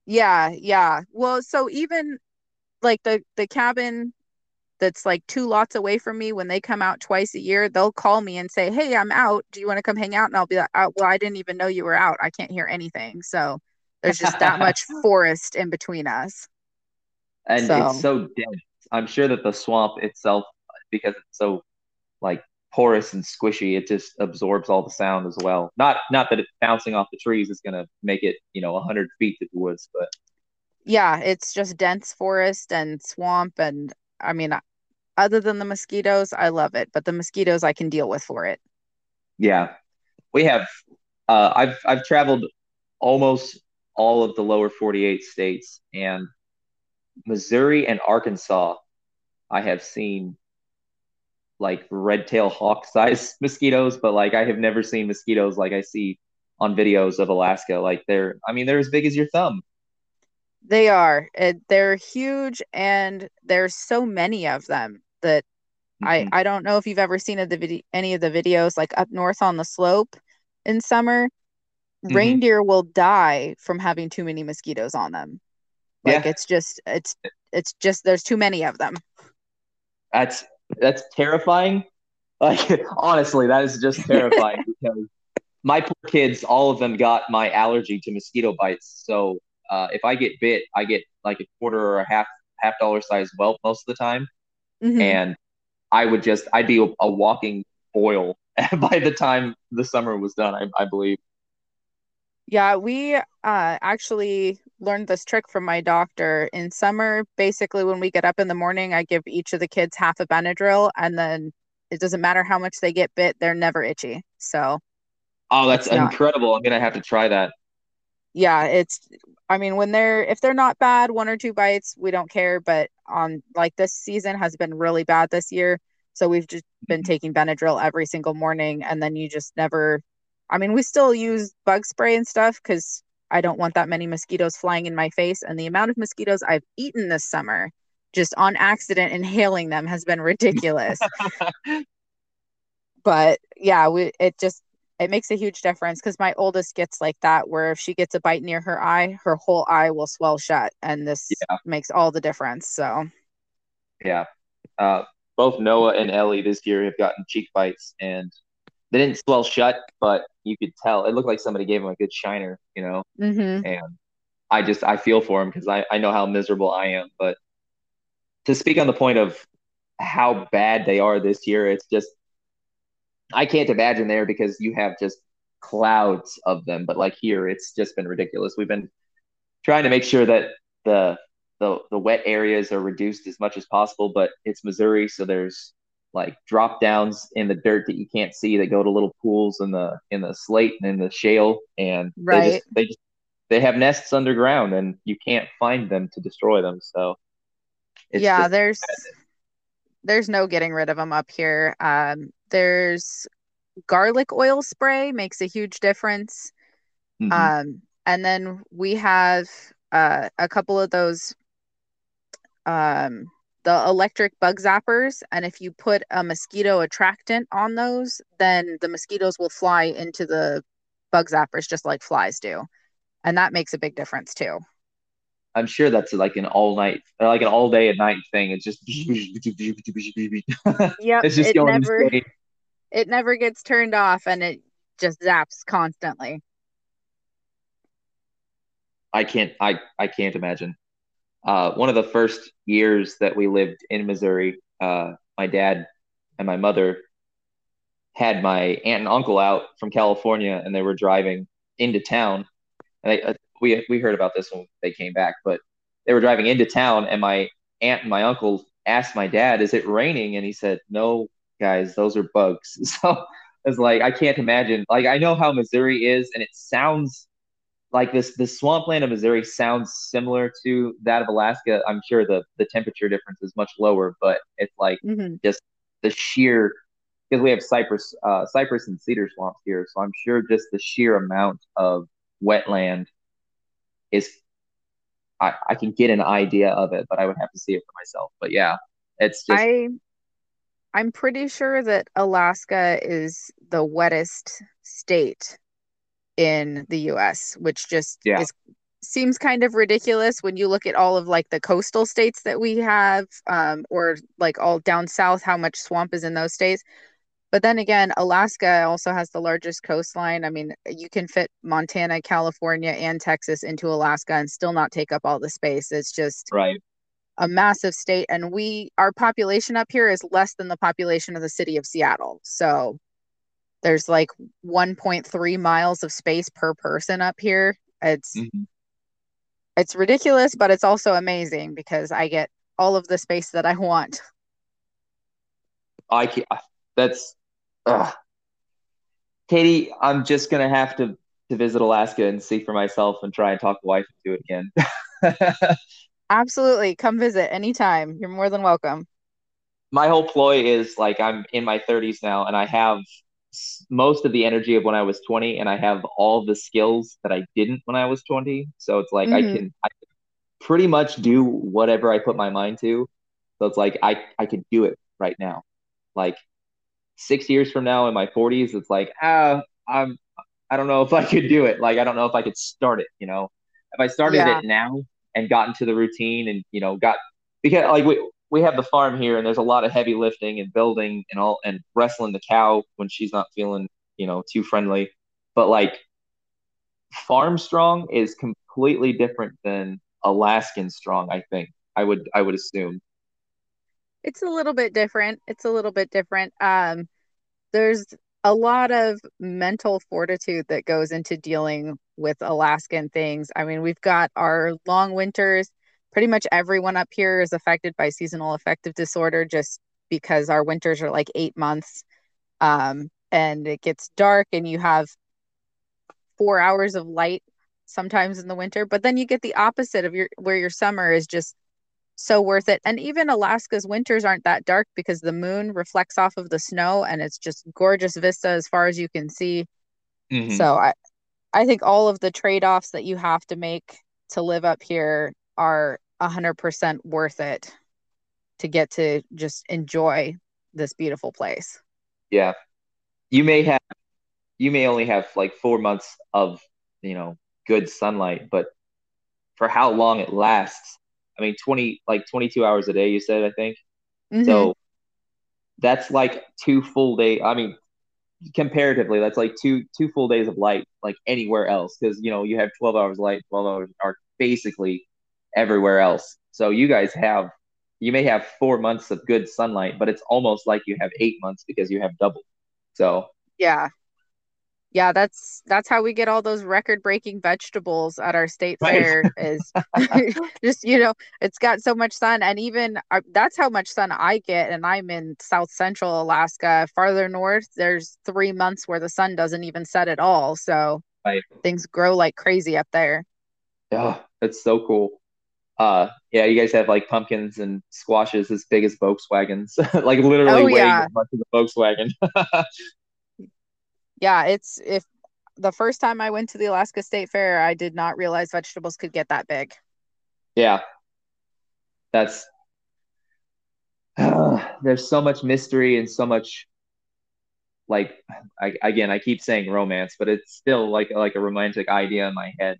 Yeah, yeah. Well, so even like the the cabin that's like two lots away from me when they come out twice a year they'll call me and say hey i'm out. Do you want to come hang out? And i'll be like oh, well i didn't even know you were out. I can't hear anything. So there's just that much forest in between us. And so. it's so dense. I'm sure that the swamp itself because it's so like porous and squishy, it just absorbs all the sound as well. Not not that it's bouncing off the trees is going to make it you know hundred feet to the woods, but yeah, it's just dense forest and swamp, and I mean, other than the mosquitoes, I love it. But the mosquitoes, I can deal with for it. Yeah, we have. Uh, I've I've traveled almost all of the lower 48 states and Missouri and Arkansas. I have seen like red tail hawk size mosquitoes, but like I have never seen mosquitoes like I see on videos of Alaska. Like they're, I mean, they're as big as your thumb. They are. It, they're huge, and there's so many of them that mm-hmm. I I don't know if you've ever seen of the video any of the videos like up north on the slope in summer. Mm-hmm. Reindeer will die from having too many mosquitoes on them. Like yeah. it's just it's it's just there's too many of them. That's that's terrifying. Like honestly, that is just terrifying because my poor kids, all of them got my allergy to mosquito bites. So uh, if I get bit, I get like a quarter or a half half dollar size whelp most of the time, mm-hmm. and I would just I'd be a, a walking boil by the time the summer was done. I, I believe. Yeah, we uh, actually learned this trick from my doctor. In summer, basically, when we get up in the morning, I give each of the kids half a Benadryl, and then it doesn't matter how much they get bit, they're never itchy. So, oh, that's incredible. Not, I'm gonna have to try that. Yeah, it's. I mean, when they're if they're not bad, one or two bites, we don't care. But on like this season has been really bad this year, so we've just been mm-hmm. taking Benadryl every single morning, and then you just never I mean, we still use bug spray and stuff because I don't want that many mosquitoes flying in my face. And the amount of mosquitoes I've eaten this summer, just on accident inhaling them, has been ridiculous. but yeah, we, it just it makes a huge difference because my oldest gets like that where if she gets a bite near her eye her whole eye will swell shut and this yeah. makes all the difference so yeah uh, both noah and ellie this year have gotten cheek bites and they didn't swell shut, but you could tell it looked like somebody gave him a good shiner, you know. Mm-hmm. And I just I feel for him because I I know how miserable I am. But to speak on the point of how bad they are this year, it's just I can't imagine there because you have just clouds of them. But like here, it's just been ridiculous. We've been trying to make sure that the the the wet areas are reduced as much as possible. But it's Missouri, so there's like drop downs in the dirt that you can't see that go to little pools in the in the slate and in the shale, and right. they just they just they have nests underground, and you can't find them to destroy them. So yeah, there's there's no getting rid of them up here. Um, there's garlic oil spray makes a huge difference. Mm-hmm. Um, and then we have uh, a couple of those um, the electric bug zappers and if you put a mosquito attractant on those then the mosquitoes will fly into the bug zappers just like flies do and that makes a big difference too i'm sure that's like an all night like an all day and night thing. It's just yeah it's just it going never it never gets turned off and it just zaps constantly. I can't i i can't imagine. Uh, one of the first years that we lived in Missouri, uh, my dad and my mother had my aunt and uncle out from California, and they were driving into town. And they, uh, we we heard about this when they came back, but they were driving into town, and my aunt and my uncle asked my dad, "Is it raining?" And he said, "No, guys, those are bugs." So it's like I can't imagine. Like I know how Missouri is, and it sounds like this the swampland of Missouri sounds similar to that of Alaska. I'm sure the the temperature difference is much lower, but it's like mm-hmm. just the sheer because we have cypress uh, cypress and cedar swamps here, so I'm sure just the sheer amount of wetland is I, I can get an idea of it, but I would have to see it for myself. But yeah, it's just I I'm pretty sure that Alaska is the wettest state in the US, which just yeah. is seems kind of ridiculous when you look at all of like the coastal states that we have um, or like all down south how much swamp is in those states but then again alaska also has the largest coastline i mean you can fit montana california and texas into alaska and still not take up all the space it's just right a massive state and we our population up here is less than the population of the city of seattle so there's like 1.3 miles of space per person up here. It's mm-hmm. it's ridiculous, but it's also amazing because I get all of the space that I want. I can that's ugh. Katie, I'm just gonna have to to visit Alaska and see for myself and try and talk the wife into it again. Absolutely. Come visit anytime. You're more than welcome. My whole ploy is like I'm in my 30s now and I have most of the energy of when I was 20 and I have all the skills that I didn't when I was 20. So it's like mm-hmm. I can I pretty much do whatever I put my mind to. So it's like I I could do it right now. Like 6 years from now in my 40s it's like ah I'm I don't know if I could do it. Like I don't know if I could start it, you know. If I started yeah. it now and got into the routine and you know got because like we we have the farm here and there's a lot of heavy lifting and building and all and wrestling the cow when she's not feeling you know too friendly but like farm strong is completely different than alaskan strong i think i would i would assume it's a little bit different. It's a little bit different. Um there's a lot of mental fortitude that goes into dealing with alaskan things. I mean we've got our long winters. Pretty much everyone up here is affected by seasonal affective disorder just because our winters are like eight months. Um, and it gets dark and you have four hours of light sometimes in the winter but then you get the opposite of your where your summer is just so worth it and even alaska's winters aren't that dark because the moon reflects off of the snow and it's just gorgeous vista as far as you can see mm-hmm. so i i think all of the trade-offs that you have to make to live up here are 100% worth it to get to just enjoy this beautiful place. Yeah. You may have you may only have like 4 months of, you know, good sunlight, but for how long it lasts. I mean 20 like 22 hours a day you said I think. Mm-hmm. So that's like two full day I mean comparatively that's like two two full days of light like anywhere else because you know you have 12 hours light 12 hours are basically everywhere else. So you guys have you may have four months of good sunlight, but it's almost like you have eight months because you have double. So yeah, yeah, that's that's how we get all those record-breaking vegetables at our state Right. fair is just you know it's got so much sun and even uh, that's how much sun I get and I'm in south central Alaska farther north there's 3 months where the sun doesn't even set at all so Right. things grow like crazy up there yeah that's so cool. Uh, yeah, you guys have like pumpkins and squashes as big as Volkswagens, like literally oh weighing yeah as much as a Volkswagen. Yeah it's if the first time I went to the Alaska State Fair I did not realize vegetables could get that big Yeah, that's there's so much mystery and so much like I, again, I keep saying romance, but it's still like like a romantic idea in my head.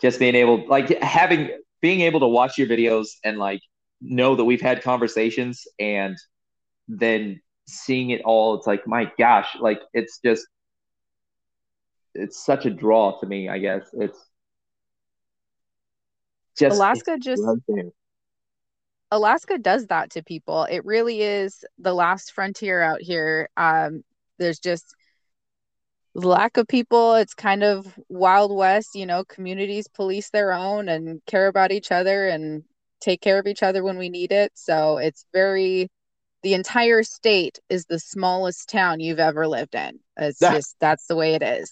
Just being able like having being able to watch your videos and like know that we've had conversations and then seeing it all, it's like my gosh, like it's just it's such a draw to me, I guess. It's just Alaska just. Alaska does that to people. It really is the last frontier out here. Um, there's just lack of people. It's kind of Wild West, you know, communities police their own and care about each other and take care of each other when we need it. So it's very, the entire state is the smallest town you've ever lived in. It's That, just, that's the way it is.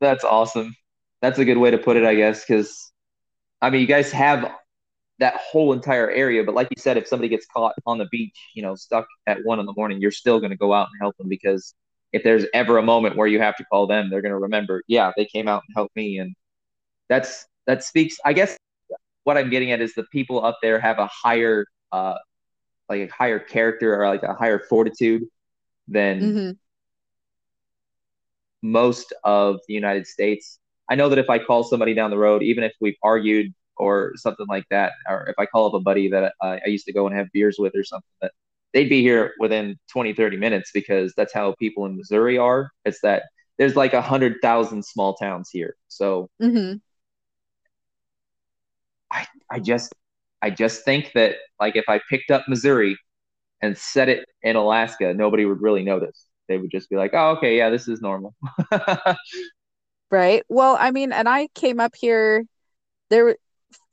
that's awesome. That's a good way to put it, I guess, because I mean, you guys have that whole entire area, but like you said, if somebody gets caught on the beach, you know, stuck at one in the morning, you're still going to go out and help them because if there's ever a moment where you have to call them, they're going to remember, yeah, they came out and helped me, and that's that speaks. I guess what I'm getting at is the people up there have a higher, uh, like a higher character or like a higher fortitude than hmm most of the United States. I know that if I call somebody down the road, even if we've argued or something like that, or if I call up a buddy that uh, I used to go and have beers with or something, that they'd be here within 20, 30 minutes because that's how people in Missouri are. It's that there's like a hundred thousand small towns here. So hmm I, I just I just think that like if I picked up Missouri and set it in Alaska, nobody would really notice. They would just be like, "Oh, okay, yeah, this is normal." Right. Well, I mean, and I came up here, there,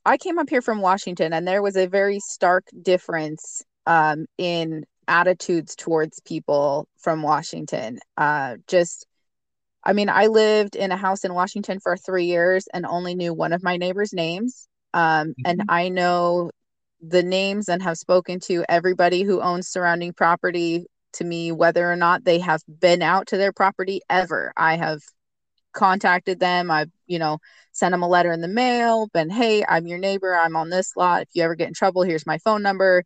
I came up here from Washington, and there was a very stark difference um, in attitudes towards people from Washington. Uh, just, I mean, I lived in a house in Washington for three years and only knew one of my neighbors' names. Um, and Mhm. I know the names and have spoken to everybody who owns surrounding property to me, whether or not they have been out to their property ever. I have contacted them. I've, you know, sent them a letter in the mail, been, hey, I'm your neighbor. I'm on this lot. If you ever get in trouble, here's my phone number.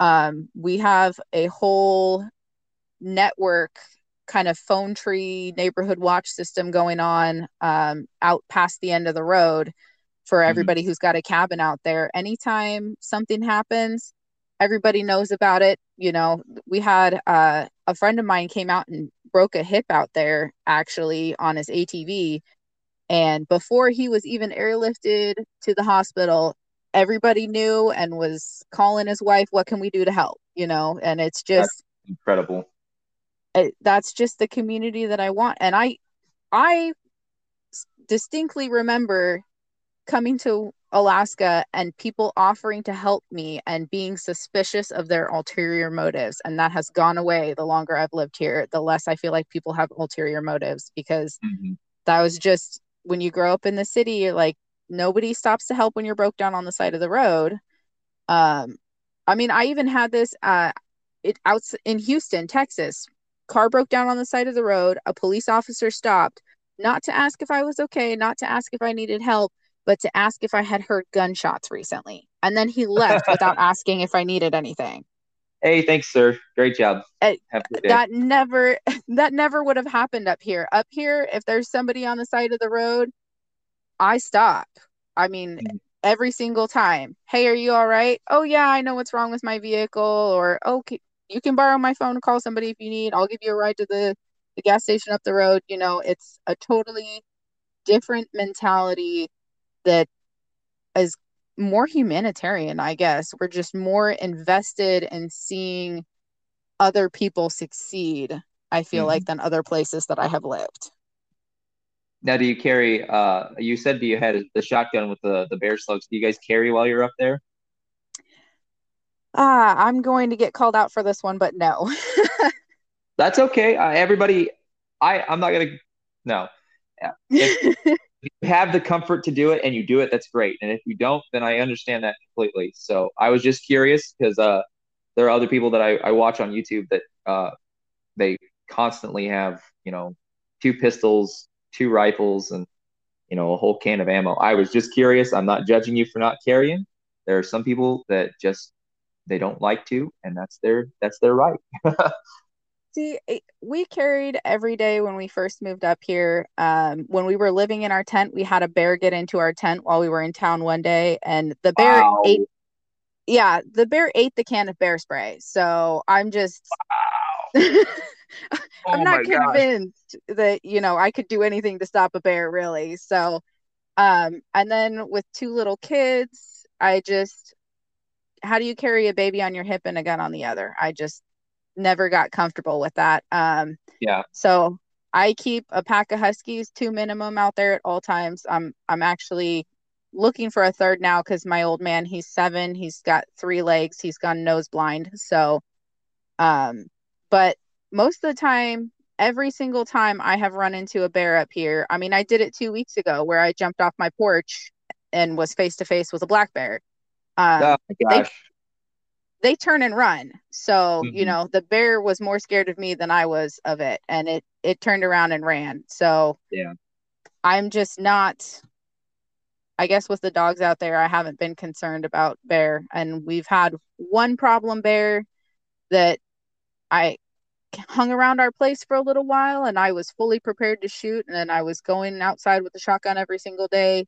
Um, we have a whole network kind of phone tree neighborhood watch system going on um, out past the end of the road for Mhm. everybody who's got a cabin out there. Anytime something happens, everybody knows about it. You know, we had uh, a friend of mine came out and broke a hip out there actually on his ATV. And before he was even airlifted to the hospital, everybody knew and was calling his wife, What can we do to help? You know, and it's That's just, incredible. it, that's just the community that I want. And I, I distinctly remember coming to Alaska and people offering to help me and being suspicious of their ulterior motives. And that has gone away the longer I've lived here, the less I feel like people have ulterior motives because Mhm. that was just when you grow up in the city, you're like, nobody stops to help when you're broke down on the side of the road. Um, I mean, I even had this uh it out in Houston, Texas. Car broke down on the side of the road. A police officer stopped, not to ask if I was okay, not to ask if I needed help, but to ask if I had heard gunshots recently. And then he left without asking if I needed anything. Hey, thanks, sir. Great job. Uh, Have a good day. that never that never would have happened up here. Up here, if there's somebody on the side of the road, I stop. I mean, Mhm. every single time. Hey, are you all right? Oh yeah, I know what's wrong with my vehicle. Or okay, you can borrow my phone to call somebody if you need. I'll give you a ride to the the gas station up the road. You know, it's a totally different mentality that is more humanitarian, I guess. We're just more invested in seeing other people succeed I feel Mhm. like than other places that I have lived. Now, do you carry? Uh, you said that you had the shotgun with the the bear slugs. Do you guys carry while you're up there? Ah, I'm going to get called out for this one, but no. That's okay. Uh, everybody, I I'm not gonna. No, if you have the comfort to do it and you do it, that's great. And if you don't, then I understand that completely. So I was just curious because uh, there are other people that I, I watch on YouTube that uh, they constantly have you know two pistols, two rifles, and you know a whole can of ammo. I was just curious. I'm not judging you for not carrying. There are some people that just they don't like to, and that's their that's their right. See, we carried every day when we first moved up here. Um, when we were living in our tent, we had a bear get into our tent while we were in town one day, and the bear Wow. ate. Yeah, the bear ate the can of bear spray. So I'm just. Oh I'm not convinced that you know I could do anything to stop a bear really. So um and then with two little kids, I just how do you carry a baby on your hip and a gun on the other? I just never got comfortable with that. Um Yeah. so I keep a pack of huskies, two minimum out there at all times. I'm I'm actually looking for a third now because my old man, he's seven, he's got three legs, he's gone nose blind. So um but most of the time, every single time I have run into a bear up here. I mean, I did it two weeks ago where I jumped off my porch and was face to face with a black bear. Um, Oh gosh. They turn and run. So, you Mhm. know, the bear was more scared of me than I was of it and it it turned around and ran. So, Yeah. I'm just not I guess with the dogs out there, I haven't been concerned about bear and we've had one problem bear that I hung around our place for a little while and I was fully prepared to shoot and then I was going outside with the shotgun every single day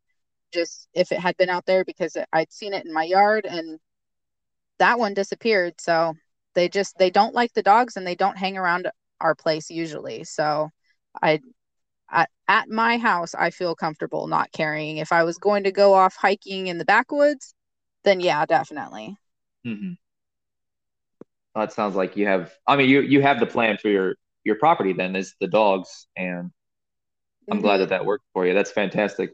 just if it had been out there because I'd seen it in my yard and that one disappeared so they just they don't like the dogs and they don't hang around our place usually so I at, at my house I feel comfortable not carrying if I was going to go off hiking in the backwoods then yeah definitely hmm That sounds like you have. I mean, you you have the plan for your your property then is the dogs, and I'm glad Mhm. that that worked for you. That's fantastic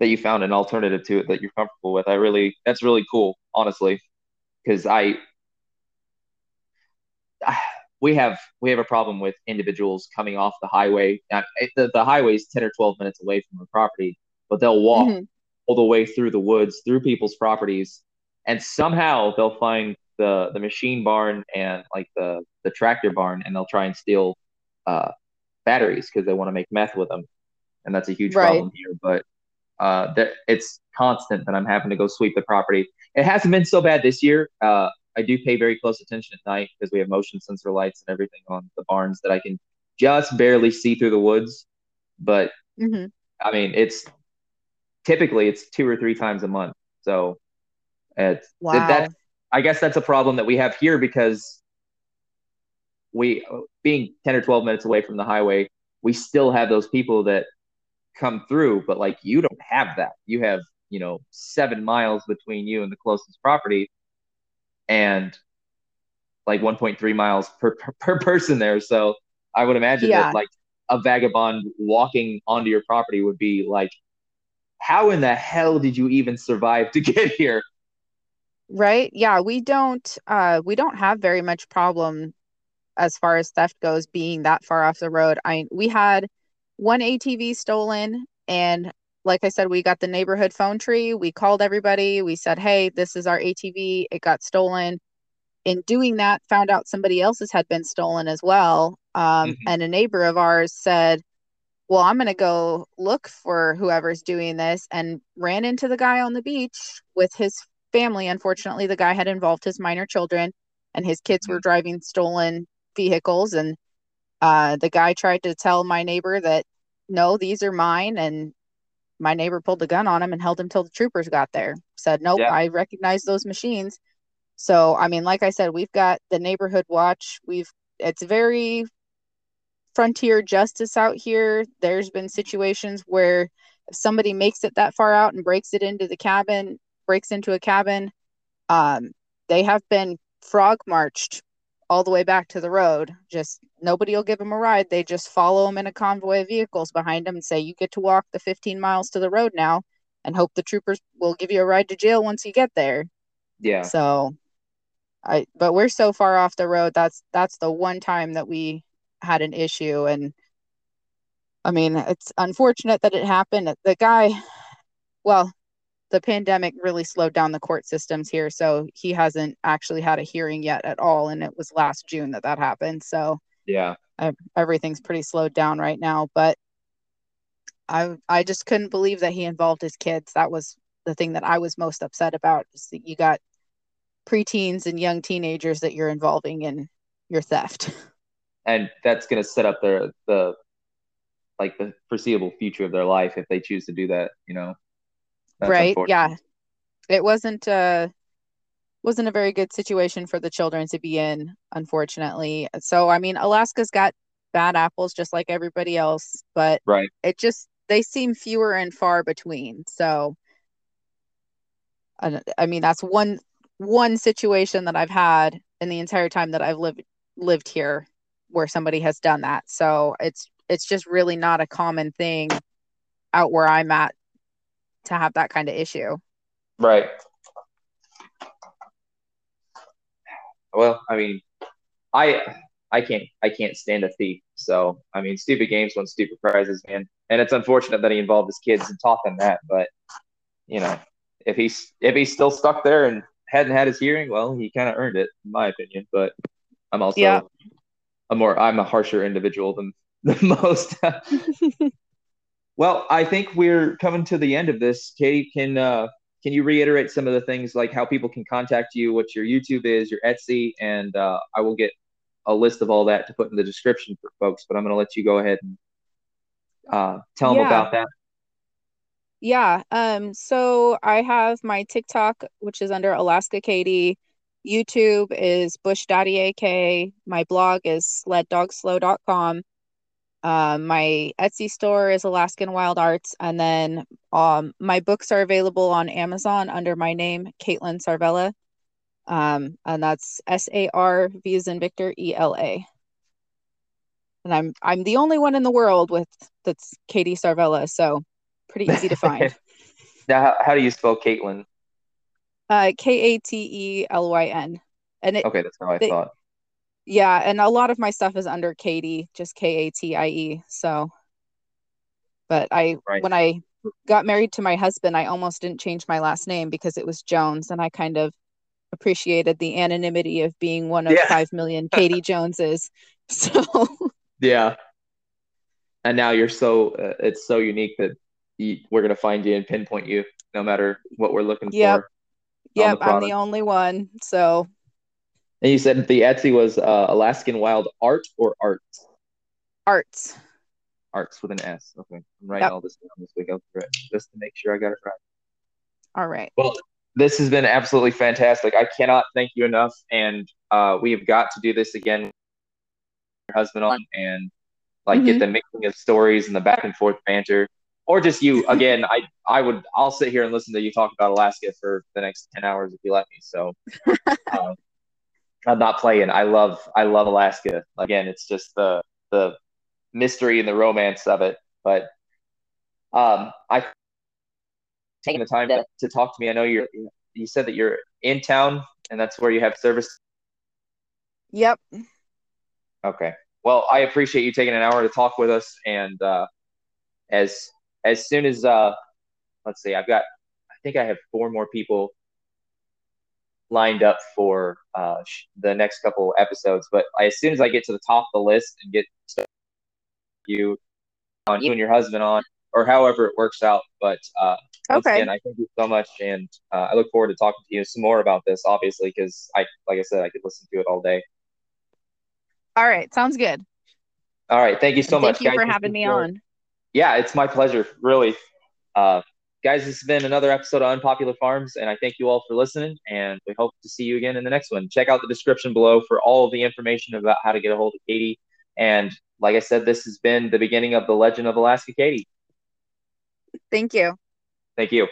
that you found an alternative to it that you're comfortable with. I really, that's really cool, honestly, because I we have we have a problem with individuals coming off the highway. Now, it- the the highway is ten or twelve minutes away from the property, but they'll walk Mhm. all the way through the woods, through people's properties, and somehow they'll find the the machine barn and like the the tractor barn, and they'll try and steal uh, batteries because they want to make meth with them, and that's a huge Right. problem here. But uh, that it's constant that I'm having to go sweep the property. It hasn't been so bad this year. Uh, I do pay very close attention at night because we have motion sensor lights and everything on the barns that I can just barely see through the woods. But Mhm. I mean, it's typically it's two or three times a month. So it's Wow. that, that's I guess that's a problem that we have here because we being 10 or 12 minutes away from the highway, we still have those people that come through, but like you don't have that. You have, you know, seven miles between you and the closest property and like 1.3 miles per, per, per person there. So I would imagine Yeah. that like a vagabond walking onto your property would be like, how in the hell did you even survive to get here? Right? Yeah, we don't uh we don't have very much problem as far as theft goes being that far off the road. I we had one ATV stolen and like I said we got the neighborhood phone tree. We called everybody. We said, "Hey, this is our ATV. It got stolen." In doing that, found out somebody else's had been stolen as well. Um Mhm. and a neighbor of ours said, "Well, I'm going to go look for whoever's doing this." And ran into the guy on the beach with his family. Unfortunately, the guy had involved his minor children, and his kids were driving stolen vehicles. And uh, the guy tried to tell my neighbor that no, these are mine. And my neighbor pulled the gun on him and held him till the troopers got there. Said, nope, Yeah. I recognize those machines. So, I mean, like I said, we've got the neighborhood watch. We've it's very frontier justice out here. There's been situations where if somebody makes it that far out and breaks it into the cabin, breaks into a cabin, um, they have been frog marched all the way back to the road. Just nobody will give them a ride. They just follow them in a convoy of vehicles behind them and say, "You get to walk the 15 miles to the road now," and hope the troopers will give you a ride to jail once you get there. Yeah. So, I but we're so far off the road. That's that's the one time that we had an issue, and I mean, it's unfortunate that it happened. The guy, well, the pandemic really slowed down the court systems here so he hasn't actually had a hearing yet at all and it was last june that that happened so yeah. Everything's pretty slowed down right now but i i just couldn't believe that he involved his kids. That was the thing that i was most upset about is that you got preteens and young teenagers that you're involving in your theft. And that's going to set up their the like the foreseeable future of their life if they choose to do that you know? That's right yeah. It wasn't uh wasn't a very good situation for the children to be in unfortunately so i mean alaska's got bad apples just like everybody else but right it just they seem fewer and far between so i mean that's one one situation that i've had in the entire time that i've lived lived here where somebody has done that so it's it's just really not a common thing out where i'm at to have that kind of issue. Right. Well, I mean, I I can't I can't stand a thief. So I mean, stupid games won stupid prizes, man. And it's unfortunate that he involved his kids and taught them that. But you know, if he's if he's still stuck there and hadn't had his hearing, well, he kind of earned it, in my opinion. But I'm also yeah. a more I'm a harsher individual than the most. Well, I think we're coming to the end of this. Katie, can uh, can you reiterate some of the things like how people can contact you, what your YouTube is, your Etsy, and uh, I will get a list of all that to put in the description for folks. But I'm going to let you go ahead and uh, tell yeah. them about that. Yeah. Um. So I have my TikTok, which is under Alaska Katie. YouTube is Bush Daddy AK. My blog is sleddogslow.com. Um, my Etsy store is Alaskan Wild Arts, and then um, my books are available on Amazon under my name, Katelyn Sarvela, um, and that's S A R V as in Victor E L A. And I'm I'm the only one in the world with that's Katie Sarvela, so pretty easy to find. now, how, how do you spell Katelyn? Uh, K A T E L Y N. And it, okay, that's how I they, thought yeah, and a lot of my stuff is under Katie, just K A T I E. So, but I right. when I got married to my husband, I almost didn't change my last name because it was Jones, and I kind of appreciated the anonymity of being one of yeah. five million Katie Joneses. So, yeah, and now you're so uh, it's so unique that you, we're gonna find you and pinpoint you no matter what we're looking yep. for. Yep, I'm the only one. So and you said the Etsy was uh, Alaskan Wild Art or Arts? Arts. Arts with an S. Okay. I'm writing yep. all this down this week. Just to make sure I got it right. All right. Well, this has been absolutely fantastic. I cannot thank you enough. And uh, we have got to do this again. with Your husband on and like mm-hmm. get the mixing of stories and the back and forth banter, or just you again. I I would I'll sit here and listen to you talk about Alaska for the next ten hours if you let me. So uh, I'm not playing. I love I love Alaska. Again, it's just the the mystery and the romance of it. But um, I taking the time to, to talk to me. I know you're you said that you're in town and that's where you have service. Yep. Okay. Well, I appreciate you taking an hour to talk with us. And uh, as as soon as uh, let's see, I've got I think I have four more people lined up for uh, sh- the next couple episodes. But I, as soon as I get to the top of the list and get you on you and your husband on, or however it works out. But uh, okay. again, I thank you so much, and uh, I look forward to talking to you some more about this. Obviously, because I, like I said, I could listen to it all day. All right, sounds good. All right, thank you so much. Thank you guys. for having me on. Yeah, it's my pleasure. Really. Uh, guys, this has been another episode of Unpopular Farms, and I thank you all for listening. And we hope to see you again in the next one. Check out the description below for all of the information about how to get a hold of Katie. And like I said, this has been the beginning of the legend of Alaska Katie. Thank you. Thank you.